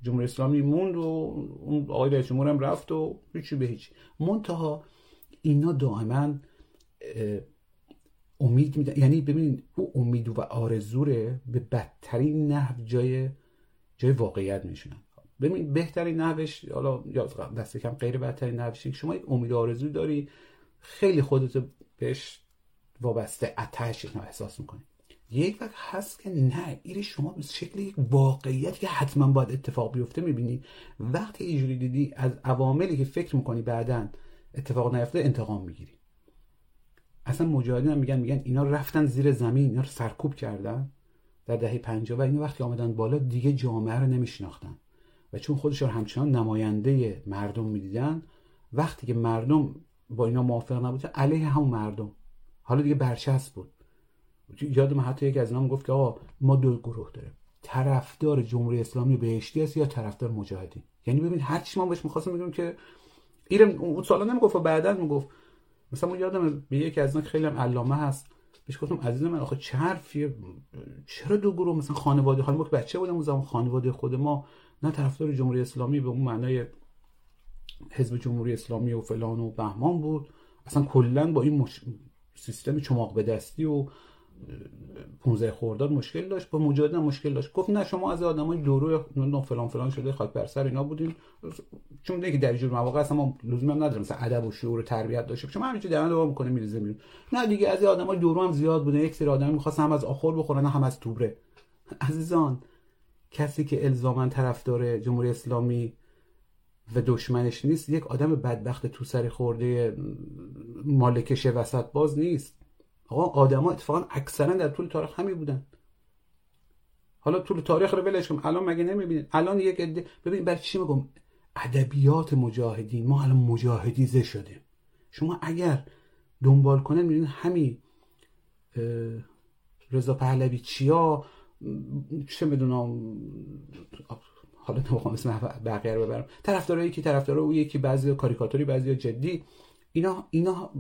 جمهوری اسلامی موند و اون آقای رئیس جمهور هم رفت و هیچی به هیچ منتها اینا دائما امید میدن. یعنی ببینید او امید و آرزوره به بدترین نحو جای جای واقعیت میشونن ببین بهترین نحوش حالا یا دست کم غیر بدترین نحوش شما یک امید و آرزو داری خیلی خودت بهش وابسته اتش احساس می‌کنی یک وقت هست که نه این شما به شکل یک واقعیت که حتما باید اتفاق بیفته می‌بینی. وقتی اینجوری دیدی از عواملی که فکر می‌کنی بعدا اتفاق نیفته انتقام می‌گیری. اصلا مجاهدین هم میگن میگن اینا رفتن زیر زمین اینا رو سرکوب کردن در دهه 50 و اینا وقتی آمدن بالا دیگه جامعه رو نمیشناختن. و چون خودشون همچنان نماینده مردم می‌دیدن وقتی که مردم با اینا موافق نبودن علیه همون مردم. حالا دیگه برچسب بود. یادم حتی یکی از اینا گفت که آقا ما دو گروه داریم. طرفدار جمهوری اسلامی بهشتی است یا طرفدار مجاهدین؟ یعنی ببین هر چی ما بهش می‌خواستم بگم که ایرم اون سوالا نمی‌گفت بعدا می‌گفت. مثلا یادم به یکی از اینا خیلی هم علامه هست. بهش گفتم عزیز من آخه چه حرفیه چرا دو گروه؟ مثلا خانواده حالا که بچه بودم اون زمان خانواده خود ما نه طرفدار جمهوری اسلامی به اون معنای حزب جمهوری اسلامی و فلان و بهمان بود. اصلا کلا با این مش... سیستم چماق به دستی و 15 خرداد مشکل داشت. با مجاهدین مشکل داشت. گفت نه شما از آدمای دورو نمی‌دونم فلان فلان شده خاک بر سر اینا بودین. چون دیگه در جور مواقع اصلا ما لزوما نداریم. مثلا ادب و شعور و تربیت داشته شما همینجوری درآمد دوام می‌کنه میریزه میرون نه دیگه از آدمای دورو هم زیاد بوده. یک سری آدم می‌خواستن هم از آخر بخورن هم از توبره. عزیزان کسی که الزاما طرفدار جمهوری اسلامی و دشمنش نیست یک آدم بدبخت تو سری خورده مالکش وسط باز نیست. آقا آدما اتفاقا اکثرا در طول تاریخ همین بودن. حالا طول تاریخ رو ولش کن الان مگه نمی‌بینید الان یک عده ببین برای چی میگم؟ ادبیات مجاهدین ما الان مجاهدیزه شدیم شما اگر دنبال کنه می‌بینید همین رضا پهلوی چیا چه می‌دونم حالا نمی‌خوام اسم بقیه رو ببرم. طرفدارایی که طرفدارا او یکی بعضی کاریکاتوری بعضی جدی. اینا اینا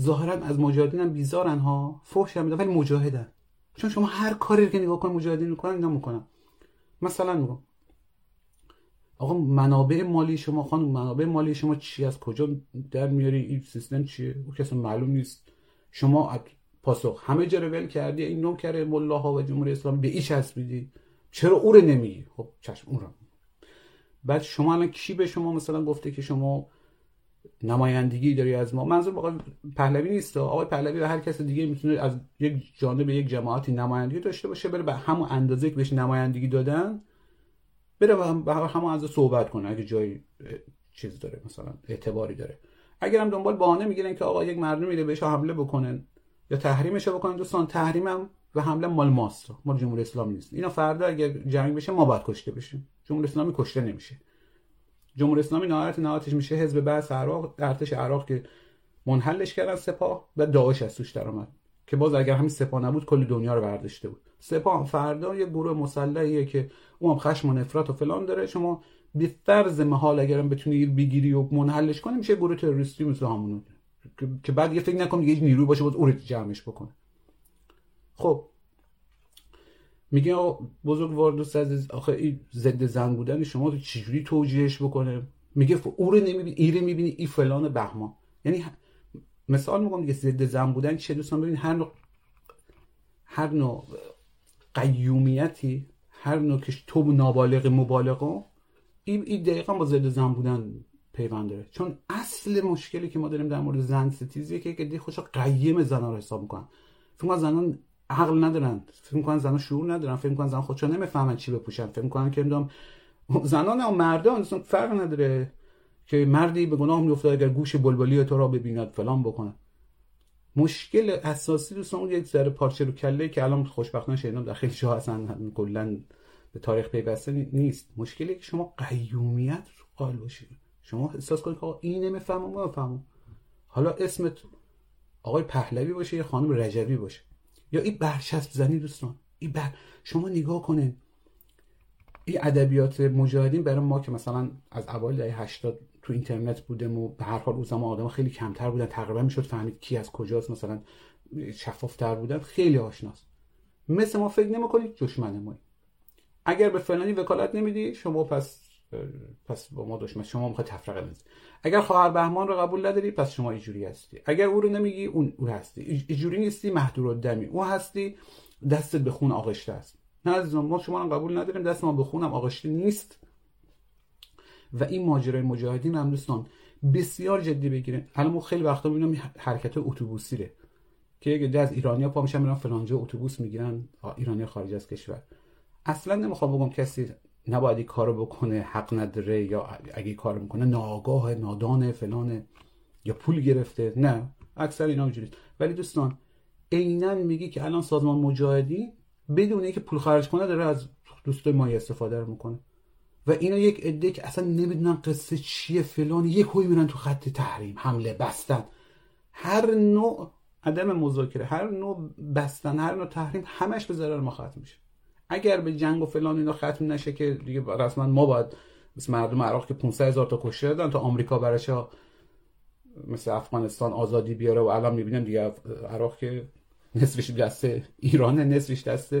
ظاهرا از مجاهدین هم بیزارن ها. فحش هم ولی مجاهدن. چون شما هر کاری که نگاه کن مجاهدین می‌کنن اینا می‌کنن. مثلا میگم آقا منابع مالی شما خانم منابع مالی شما چی؟ از کجا در میاری؟ این سیستم چیه؟ او کسی معلوم نیست. شما پاسخ همه جا ول کردی این نوکر ملاها و جمهوری اسلامی به ایش چسبیدی. چرا او رو نمیگی؟ خب چشم اون رو. بعد شما الان کی به شما مثلا گفته که شما نمایندگی داری از ما؟ منظور آقای پهلوی نیست. آقای پهلوی و هر کس دیگه می‌تونه از یک جانب یک جماعتی نمایندگی داشته باشه بره به همون اندازه که بهش نمایندگی دادن بره به همون اندازه صحبت کنه اگه جایی چیز داره مثلا اعتباری داره. اگر هم دنبال بهانه می‌گیرن که آقا یک مردم میره بهش حمله بکنن یا تحریمش بکنن دوستان تحریمم و حمله مال ماست. مال جمهوری اسلامی نیست. اینا فردا اگر جنگ بشه ما باید کشته بشیم. جمهوری اسلامی کشته نمیشه. جمهوری اسلامی نهایت نهایتش میشه حزب بعث عراق ارتش عراق که منحلش کردن سپاه و داعش از توش اومد. که باز اگر همین سپاه نبود کل دنیا رو برداشته بود. سپاه فردا یه گروه مسلحیه که اون هم خشم و نفرت و فلان داره. شما به فرض محال اگرم بتونی بگیری و منحلش کنی میشه گروه تروریستی مثل همون که بعد یه فکر نکنی یه نیروی باشه باز اون جمعش بکنه. خب میگه بزرگ دوست عزیز آخه این ضد زن بودن شما رو چجوری توجیهش بکنه؟ میگه او رو نمی‌بینی ایره می‌بینی ای فلان بهمان. یعنی مثال میگم دیگه ضد زن بودن چه دوستان ببین هر نوع هر نوع قیومیتی هر نوع که تو نابالغ مبالغه این ای دقیقا با ضد زن بودن پیوند داره. چون اصل مشکلی که ما داریم در مورد زن ستیزیه که دی خوشا قیم زنا رو حساب می‌کنن. فکر زنان عقل ندارن. فکر می‌کنن زنان شعور ندارن. فکر می‌کنن زن خودشون نمی‌فهمن چی بپوشن. فکر می‌کنن که می‌دونم زنان و مردان فرق نداره که مردی به گناه میفته اگر گوش بلبلی تو را ببیند فلان بکنه. مشکل اساسی دوستان اون یک ذره پارچه رو کله که الان خوشبختانه شنیدم در خیلی جاها اصلا کلا به تاریخ پیوسته نیست. مشکلی که شما قیومیت رو قائل باشید شما احساس کنید که این نمی‌فهمم نمی‌فهمم. حالا اسمت آقای پهلوی باشه یا خانم رجبی باشه. یا این برچسب زنی دوستان این بر... شما نگاه کنید این ادبیات مجاهدین برای ما که مثلا از اوایل دهه 80 تو اینترنت بودم و به هر حال اون زمان آدم خیلی کمتر بودن تقریبا می‌شد فهمید کی از کجاست مثلا شفافتر بودن. خیلی آشناست. مثل ما فکر نمی‌کنید دشمن ما. اگر به فلانی وکالت نمیدی شما پس پس با ما دشمن شما می‌خواد تفرقه بندازی. اگر خواهر بهمان رو قبول نداری پس شما اینجوری هستی. اگر او رو نمیگی اون او هستی. اینجوری نیستی محدور دمی او هستی دستت به خون آغشته است. نه عزیزان ما شما رو قبول نداریم دست ما به خونم آغشته نیست. و این ماجرای مجاهدین هم دوستان بسیار جدی بگیرین. الان ما خیلی وقتا می‌بینم حرکت اتوبوسی ره که یه از ایرانیا پا میشن میرن فلانجا اتوبوس می‌گیرن. ایرانی خارج از کشور. اصلا نمی‌خوام بگم کسی نباید این کارو بکنه حق نداره یا اگه کار می‌کنه ناگاه نادانه فلانه یا پول گرفته. نه اکثر اینا اینجوریه. ولی دوستان عینا میگی که الان سازمان مجاهدی بدون اینکه پول خرج کنه داره از دوستای ما استفاده رو می‌کنه. و اینا یک عده که اصلا نمی‌دونن قصه چیه فلان یک هوی میرن تو خط تحریم حمله بستن. هر نوع عدم مذاکره هر نوع بستن هر نوع تحریم همش به ضرر ما ختم میشه. اگر به جنگ و فلان اینا ختم نشه که دیگه رسما ما باید مثل مردم عراق که 500 هزار تا کشته دادن تا آمریکا برش مثل افغانستان آزادی بیاره و الان می‌بینیم دیگه عراق که نصفش دست ایرانه نصفش دست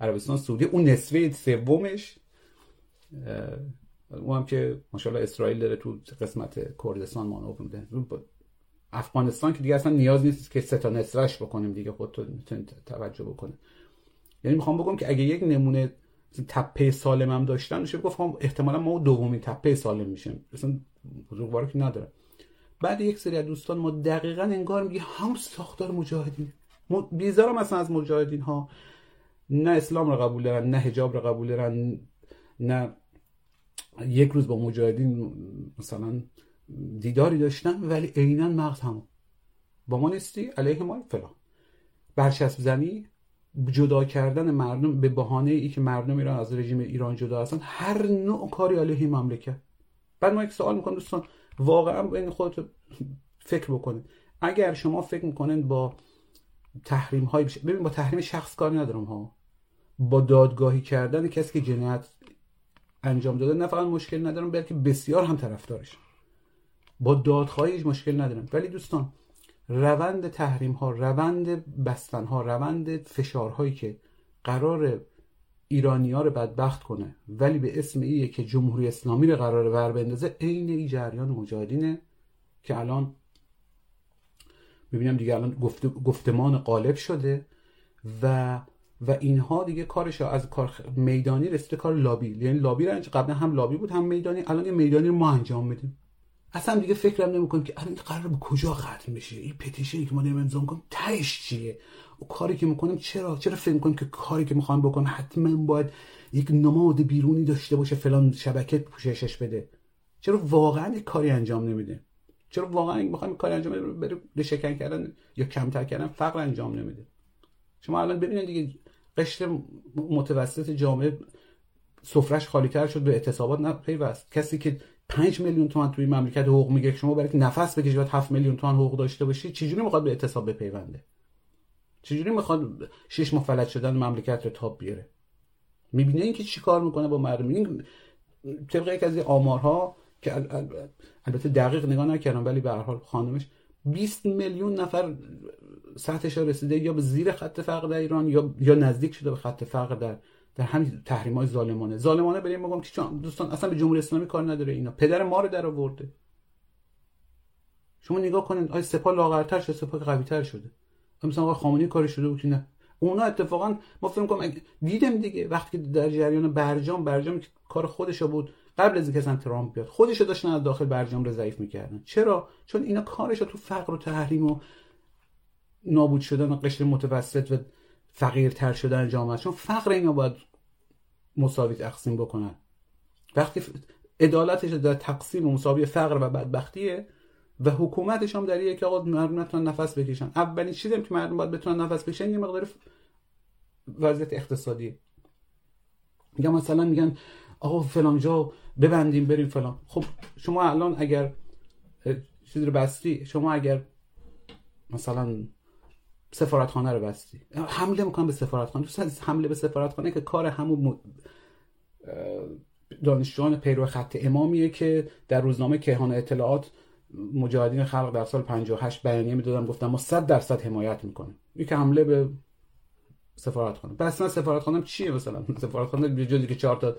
عربستان سعودی. اون نصفه سومش اون هم که ماشاءالله اسرائیل داره تو قسمت کردستان مانور میده. افغانستان که دیگه اصلا نیاز نیست که سه تا نصرش بکنیم دیگه خودتون توجه بکنه. یعنی می‌خوام بگم که اگه یک نمونه تپه سالم هم داشتن میشه گفت خب احتمالا ما دومین تپه سالم میشیم. مثلا بزرگوار که نداره. بعد یک سری از دوستان ما دقیقا انگار میگه هم ساختار مجاهدین بیزارم مثلا از مجاهدین ها نه اسلام رو قبول دارن نه حجاب رو قبول دارن نه یک روز با مجاهدین مثلا دیداری داشتن ولی عینا مغز همون. با ما نیستی؟ علیه ما فلان. برچسب زنی جدا کردن مردم به بهانه ای که مردم ایران از رژیم ایران جدا هستن هر نوع کاری علیه مملکت. بعد ما یک سوال می‌کنم دوستان واقعا بین خودت فکر بکنید. اگر شما فکر می‌کنید با تحریم های بشه ببین با تحریم شخص کاری ندارم ها. با دادگاهی کردن کسی که جنایت انجام داده نه فقط مشکل ندارم بلکه بسیار هم طرفدارش. با دادخواهیش مشکل ندارم. ولی دوستان روند تحریم ها روند بستن ها روند فشارهایی که قرار ایرانی ها رو بدبخت کنه ولی به اسم ایه که جمهوری اسلامی رو قرار ور بندازه عین این جریان مجاهدینه که الان ببینم دیگه الان گفتمان غالب شده و و اینها دیگه کارش از کار میدانی رسیده کار لابی یعنی لابی رو قبلا هم لابی بود هم میدانی الان یه میدانی رو ما انجام میدیم. اصلا دیگه فکرم نمی‌کنم که الان قرار به کجا ختم بشه این پتیشنی که ما داریم امضا می‌کنیم تهش چیه؟ و کاری که می‌کنیم چرا؟ چرا فکر می‌کنیم که کاری که می‌خوام بکنم حتما باید یک نماد بیرونی داشته باشه فلان شبکه پوششش بده؟ چرا واقعا یک کاری انجام نمیده؟ چرا واقعا می‌خوایم کاری انجام بده بره شکن کردن یا کمتر کردن فقر انجام نمیده. شما الان ببینید دیگه قشر متوسط جامعه سفرش خالیتر شد به اعتصابات نه پیوست کسی که 5 میلیون تومان توی مملکت حقوق میگه. شما برای که نفس بکشی باید 7 میلیون تومان حقوق داشته باشی چجوری می‌خواد به اعتصاب بپیونده؟ چجوری می‌خواد شش ماه فلج شدن مملکت رو تاب بیاره؟ می‌بینه اینکه چی کار می‌کنه با مردم؟ این طبق یک از این آمارها که البته دقیق نگاه نکردم ولی به هر حال خانمش 20 میلیون نفر سطحش رسیده یا به زیر خط فقر در ایران یا یا نزدیک شده به خط فقر در در همین تحریم های ظالمانه. ظالمانه بریم بگم که دوستان اصلا به جمهوری اسلامی کار نداره اینا. پدر ما رو در آورده. شما نگاه کنید آیا سپاه لاغرتر شده سپاه قویتر شده؟ مثلا آقای خامنه‌ای کاری شده بود که نه. اونا اتفاقا ما فکر کنم دیدم دیگه وقتی که در جریان برجام برجام کار خودشو بود قبل از اینکه ترامپ بیاد خودشو داشتن از داخل برجام رو ضعیف می‌کردن. چرا؟ چون اینا کارشو تو فقر و تحریم و نابود شدن و قشر متوسط و فقیرتر شدن جامعه چون فقر اینا باید مساوی تقسیم بکنن. وقتی عدالتش در تقسیم و مساوی فقر و بدبختیه و حکومتش هم در که آقا مردم نتونن نفس بکشن. اولین چیزی که مردم باید بتونن نفس بکشن یه مقدار وضعیت اقتصادی میگم مثلا میگن آقا فلان جا ببندیم بریم فلان. خب شما الان اگر چیزی رو بستی شما اگر مثلا سفارتخانه رو بستی. حمله می‌کنن به سفارتخانه. دوست حمله به سفارتخانه که کار همون دانشجویان پیرو خط امامیه که در روزنامه کیهان اطلاعات مجاهدین خلق در سال 58 بیانیه می‌دادن گفتن ما 100 درصد حمایت می‌کنیم. یک حمله به سفارتخانه. بس من سفارتخانه چیه مثلا؟ [laughs] سفارتخانه جزی که چهار تا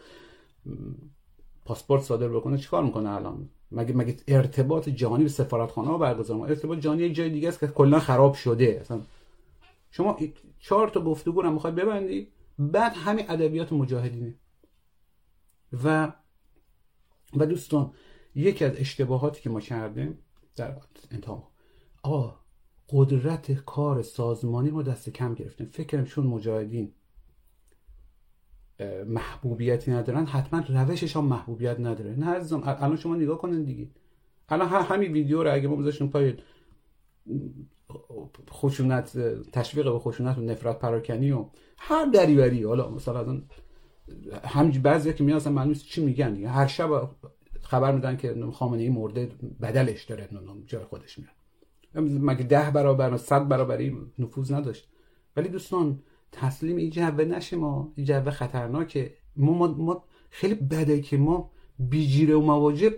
پاسپورت صادر بکنه چیکار می‌کنه الان؟ مگه مگه ارتباط جهانی به سفارتخانه ها برگزار ارتباط جهانی یک جای دیگه است که کلا خراب شده. اصلا شما چهار تا گفتگو رو می‌خواد ببندی بعد همین ادبیات مجاهدینه. و و دوستان یکی از اشتباهاتی که ما کردیم در انتها آه قدرت کار سازمانی رو دست کم گرفتیم. فکر کنم چون مجاهدین محبوبیتی ندارن حتما روشش هم محبوبیت نداره. نه عزیزم الان شما نگاه کنین دیگه. الان همین ویدیو رو اگه ما بذاشتیم پای خشونت تشویق به خشونت و نفرت پراکنی و هر دریوری. حالا مثلا از هم بعضی که میان معلوم چی میگن دیگه. هر شب خبر میدن که خامنه ای مرده بدلش داره جای خودش میاد. مگه ده برابر و صد برابری نفوذ نداشت؟ ولی دوستان تسلیم این جوه نشه ما. این جوه خطرناکه. ما, ما, خیلی بده که ما بیجیره و مواجه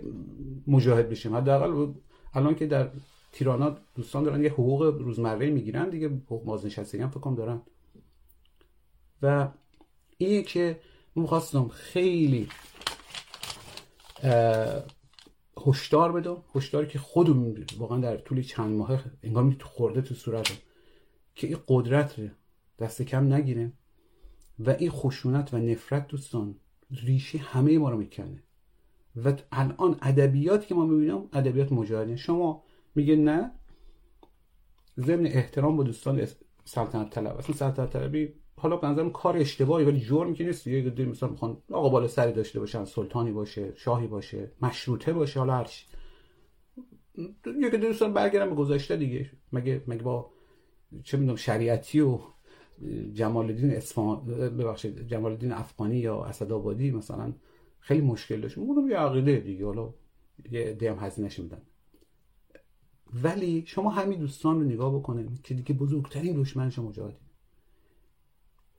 مجاهد بشیم. حداقل الان که در تیرانا دوستان دارن یه حقوق روزمره می‌گیرن دیگه بازنشستگی هم فکر دارن. و اینه که می‌خواستم خیلی هشدار بدم هشداری که خودم واقعا در طول چند ماه انگار می خورده تو صورتم که این قدرت رو دست کم نگیره و این خشونت و نفرت دوستان ریشه همه ما رو می‌کنه. و الان ادبیاتی که ما می‌بینم ادبیات مجاهدین. شما میگه نه. ضمن احترام با دوستان سلطنت طلب. اصلا سلطنت طلبی حالا به نظرم کار اشتباهی ولی جرم که نیست. یه دی مثلا می‌خوان آقا بالا سری داشته باشن سلطانی باشه شاهی باشه مشروطه باشه حالا هر چی. یکی دوستان برگردم به گذشته دیگه. مگه مگه با چه می‌دونم شریعتی و جمال الدین اصفهان ببخشید جمال الدین افغانی یا اسدآبادی مثلا خیلی مشکل داشت. اونم یه عقیده دیگه. حالا یه دیم هزینهش میدن. ولی شما همین دوستان رو نگاه بکنید که دیگه بزرگترین دشمن شما مجاهدین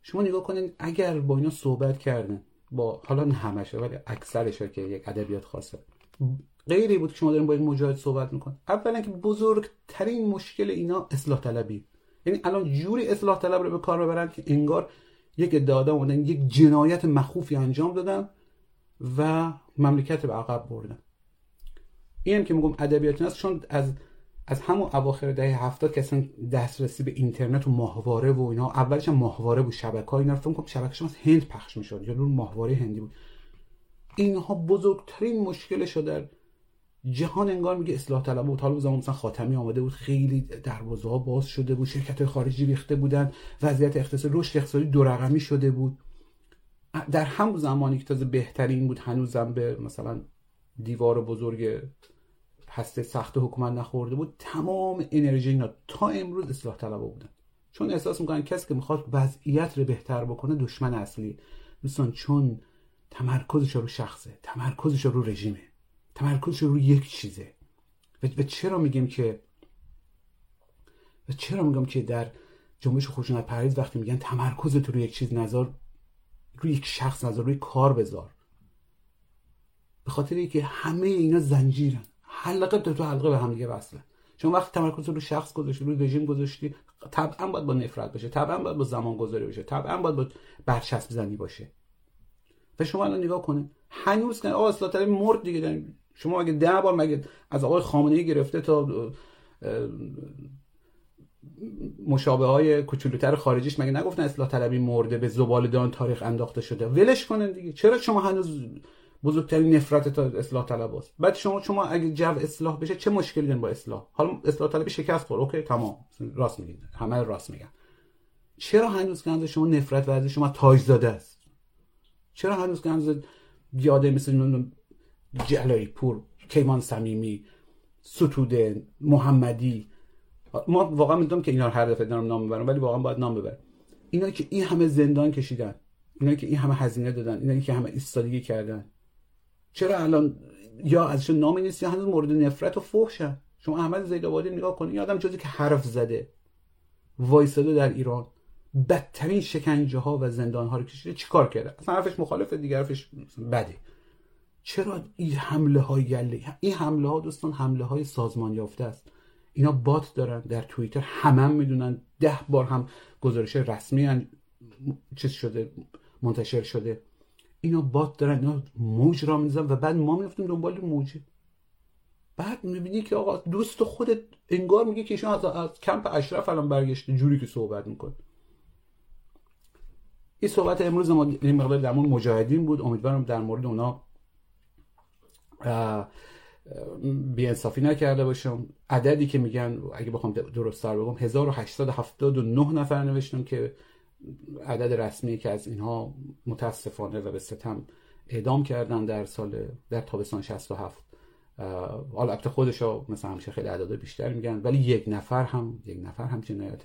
شما نگاه کنین اگر با اینا صحبت کردن با حالا نه همشه ولی اکثرش که یک ادبیات خاصه. غیری بود که شما دارین با این مجاهد صحبت میکن اولا که بزرگترین مشکل اینا اصلاح طلبی. یعنی الان جوری اصلاح طلب رو به کار ببرن که انگار یک ادعا اومدن یک جنایت مخوفی انجام دادن و مملکت به عقب بردن. این که میگم ادبیات است چون از از همون اواخر دهه هفتاد که اصلا دسترسی به اینترنت و ماهواره و اینا اولش هم ماهواره بود شبکه اینا فکر کنم شبکه از هند پخش می‌شد یا ماهواره هندی بود. اینها بزرگترین مشکلش در جهان انگار میگه اصلاح طلب بود. حالا زمان مثلا خاتمی آمده بود خیلی دروازه ها باز شده بود شرکت خارجی ریخته بودن وضعیت اقتصادی رشد اقتصادی دو رقمی شده بود. در همون زمانی که تازه بهترین بود هنوزم به مثلا دیوار بزرگ هسته سخت حکومت نخورده بود تمام انرژی اینا تا امروز اصلاح طلب بودن. چون احساس می‌کنن کسی که می‌خواد وضعیت رو بهتر بکنه دشمن اصلی. دوستان چون تمرکزش رو شخصه تمرکزش رو رژیمه تمرکزش رو یک چیزه. و چرا میگیم که و چرا میگم که در جنبش خشونت پرهیز وقتی میگن تمرکز تو روی یک چیز نظر روی یک شخص نظر روی کار بذار. به خاطر اینکه همه اینا زنجیرن. حلقه تو تو حلقه به هم دیگه وصله چون وقتی تمرکز رو شخص گذاشتی روی رژیم گذاشتی طبعا باید با نفرت باشه طبعا باید با زمان گذاری باشه طبعا باید با برچسب زنی باشه. و شما الان نگاه کنید هنوز که آقا اصلاح مرد دیگه شما اگه ده بار مگه از آقای خامنه ای گرفته تا مشابه های کوچولوتر خارجیش مگه نگفتن اصلاح طلبی مرده به زبالدان تاریخ انداخته شده؟ ولش کنن دیگه. چرا شما هنوز بزرگترین نفرت تا اصلاح طلب است بعد شما شما اگه جو اصلاح بشه چه مشکلی دارین با اصلاح؟ حالا اصلاح طلبی شکست خورد. اوکی تمام. راست میگین. همه راست میگن. چرا هنوز گنز شما نفرت ورزی شما تاج زاده است؟ چرا هنوز گنز بیاده مثل جلایی پور کیمان صمیمی ستوده محمدی؟ ما واقعا می‌دونم که اینا رو هر دفعه دارم نام ببرم ولی واقعا باید نام ببرم. اینا که این همه زندان کشیدن اینا که این همه هزینه دادن اینا که همه ایستادگی کردن چرا الان یا ازشون نامی نیست یا هنوز مورد نفرت و فحشن شما احمد زیدآبادی نگاه کنید آدم جزی که حرف زده وایساده در ایران بدترین شکنجه ها و زندان ها رو کشیده چیکار کرده؟ اصلا حرفش مخالفه دیگه حرفش بده. چرا این حمله های گله این حمله ها دوستان حمله های سازمان یافته است. اینا بات دارن در توییتر همه هم می‌دونن. ده بار هم گزارش رسمی چیز شده منتشر شده. اینا بات دارن اینا موج را میزن و بعد ما میفتیم دنبال موجه بعد می‌بینی که آقا دوست خودت انگار میگه که ایشون از, از کمپ اشرف الان برگشته جوری که صحبت می‌کنه. این صحبت امروز ما این مقدار در مورد مجاهدین بود. امیدوارم در مورد اونا بیانصافی نکرده باشم. عددی که میگن اگه بخوام درست سر بگم 1879 نفر نوشتم که عدد رسمی که از اینها متاسفانه و به ستم اعدام کردن در سال در تابستان 67 حالا البته خودشا مثلا همیشه خیلی اعداد بیشتر میگن ولی یک نفر هم یک نفر هم جنایت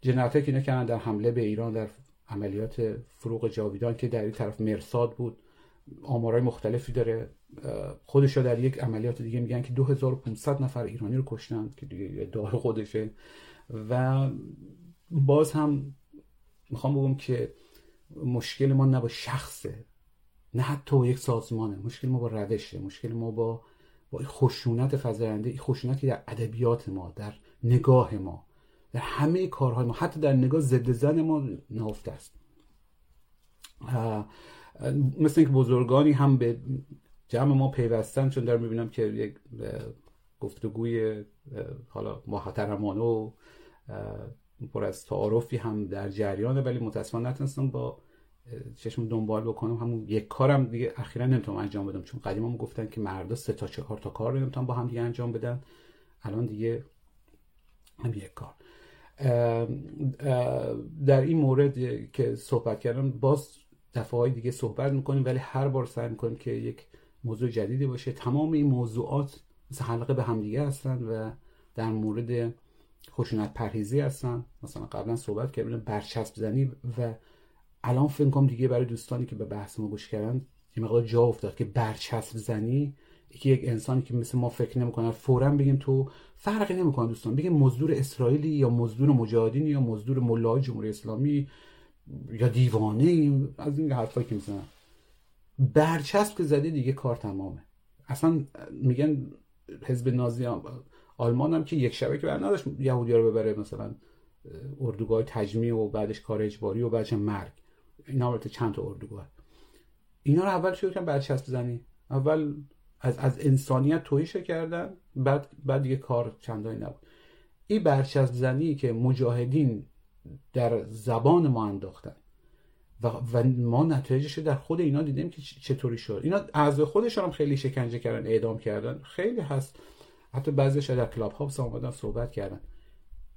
جنایت که اینا در حمله به ایران در عملیات فروغ جاویدان که در این طرف مرساد بود. آمارای مختلفی داره. خودش در یک عملیات دیگه میگن که 2500 نفر ایرانی رو کشتن که دیگه دار خودشه. و باز هم می‌خوام بگم که مشکل ما نه با شخصه نه حتی یک سازمانه. مشکل ما با روشه مشکل ما با با خشونت فزاینده این خشونتی در ادبیات ما در نگاه ما در همه کارهای ما حتی در نگاه ضد زن ما نهفته است. مثل اینکه بزرگانی هم به جمع ما پیوستن چون دارم می‌بینم که یک گفتگوی حالا محترمانه و پر از تعارفی هم در جریانه ولی متاسفانه نتونستم با چشم دنبال بکنم. همون یک کارم دیگه اخیرا نمی‌تونم انجام بدم چون قدیم هم گفتن که مردا سه تا چهار تا کار رو نمی‌تونن با هم دیگه انجام بدن. الان دیگه هم یک کار. در این مورد که صحبت کردم باز دفعه های دیگه صحبت می‌کنیم ولی هر بار سعی می‌کنیم که یک موضوع جدیدی باشه. تمام این موضوعات مثل حلقه به همدیگه هستن و در مورد خشونت پرهیزی هستن. مثلا قبلا صحبت کردیم برچسب زنی و الان فکر کنم دیگه برای دوستانی که به بحث ما گوش کردن یه مقدار جا افتاد که برچسب زنی که یک انسانی که مثل ما فکر نمی‌کنه فورا بگیم تو فرقی نمی‌کنه دوستان. بگیم مزدور اسرائیلی یا مزدور مجاهدین یا مزدور مولای جمهوری اسلامی یا دیوانه از این حرفایی که می‌زنن. برچسب که زده دیگه کار تمامه. اصلا میگن حزب نازی آلمان هم که یک شبه که بر نداشت یهودی رو ببره مثلا اردوگاه تجمیع و بعدش کار اجباری و بعدش مرگ. اینا البته چند تا اردوگاه. اینا رو اول شروع کردن برچسب زنی. اول از از انسانیت توهیش کردن بعد بعد دیگه کار چندانی نبود. این برچسب زنی که مجاهدین در زبان ما انداختن و, و ما نتایجش در خود اینا دیدیم که چطوری شد. اینا از خودشان هم خیلی شکنجه کردن اعدام کردن. خیلی هست. حتی بعضیش در کلاب هاوس صحبت کردن.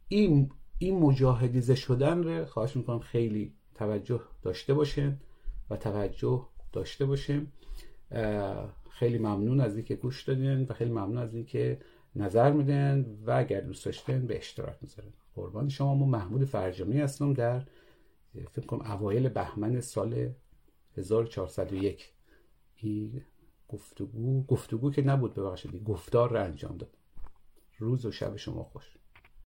این این مجاهدیزه شدن رو خواهش می‌کنم خیلی توجه داشته باشه و توجه داشته باشه خیلی ممنون از اینکه گوش دادین و خیلی ممنون از اینکه نظر میدن و اگر دوست داشتین به اشتراک می‌ذارن قربان شما ما محمود فرجامی هستم در فکر کنم اوایل بهمن سال 1401 این گفتگو گفتگو که نبود ببخشید گفتار رو انجام داد. روز و شب شما خوش.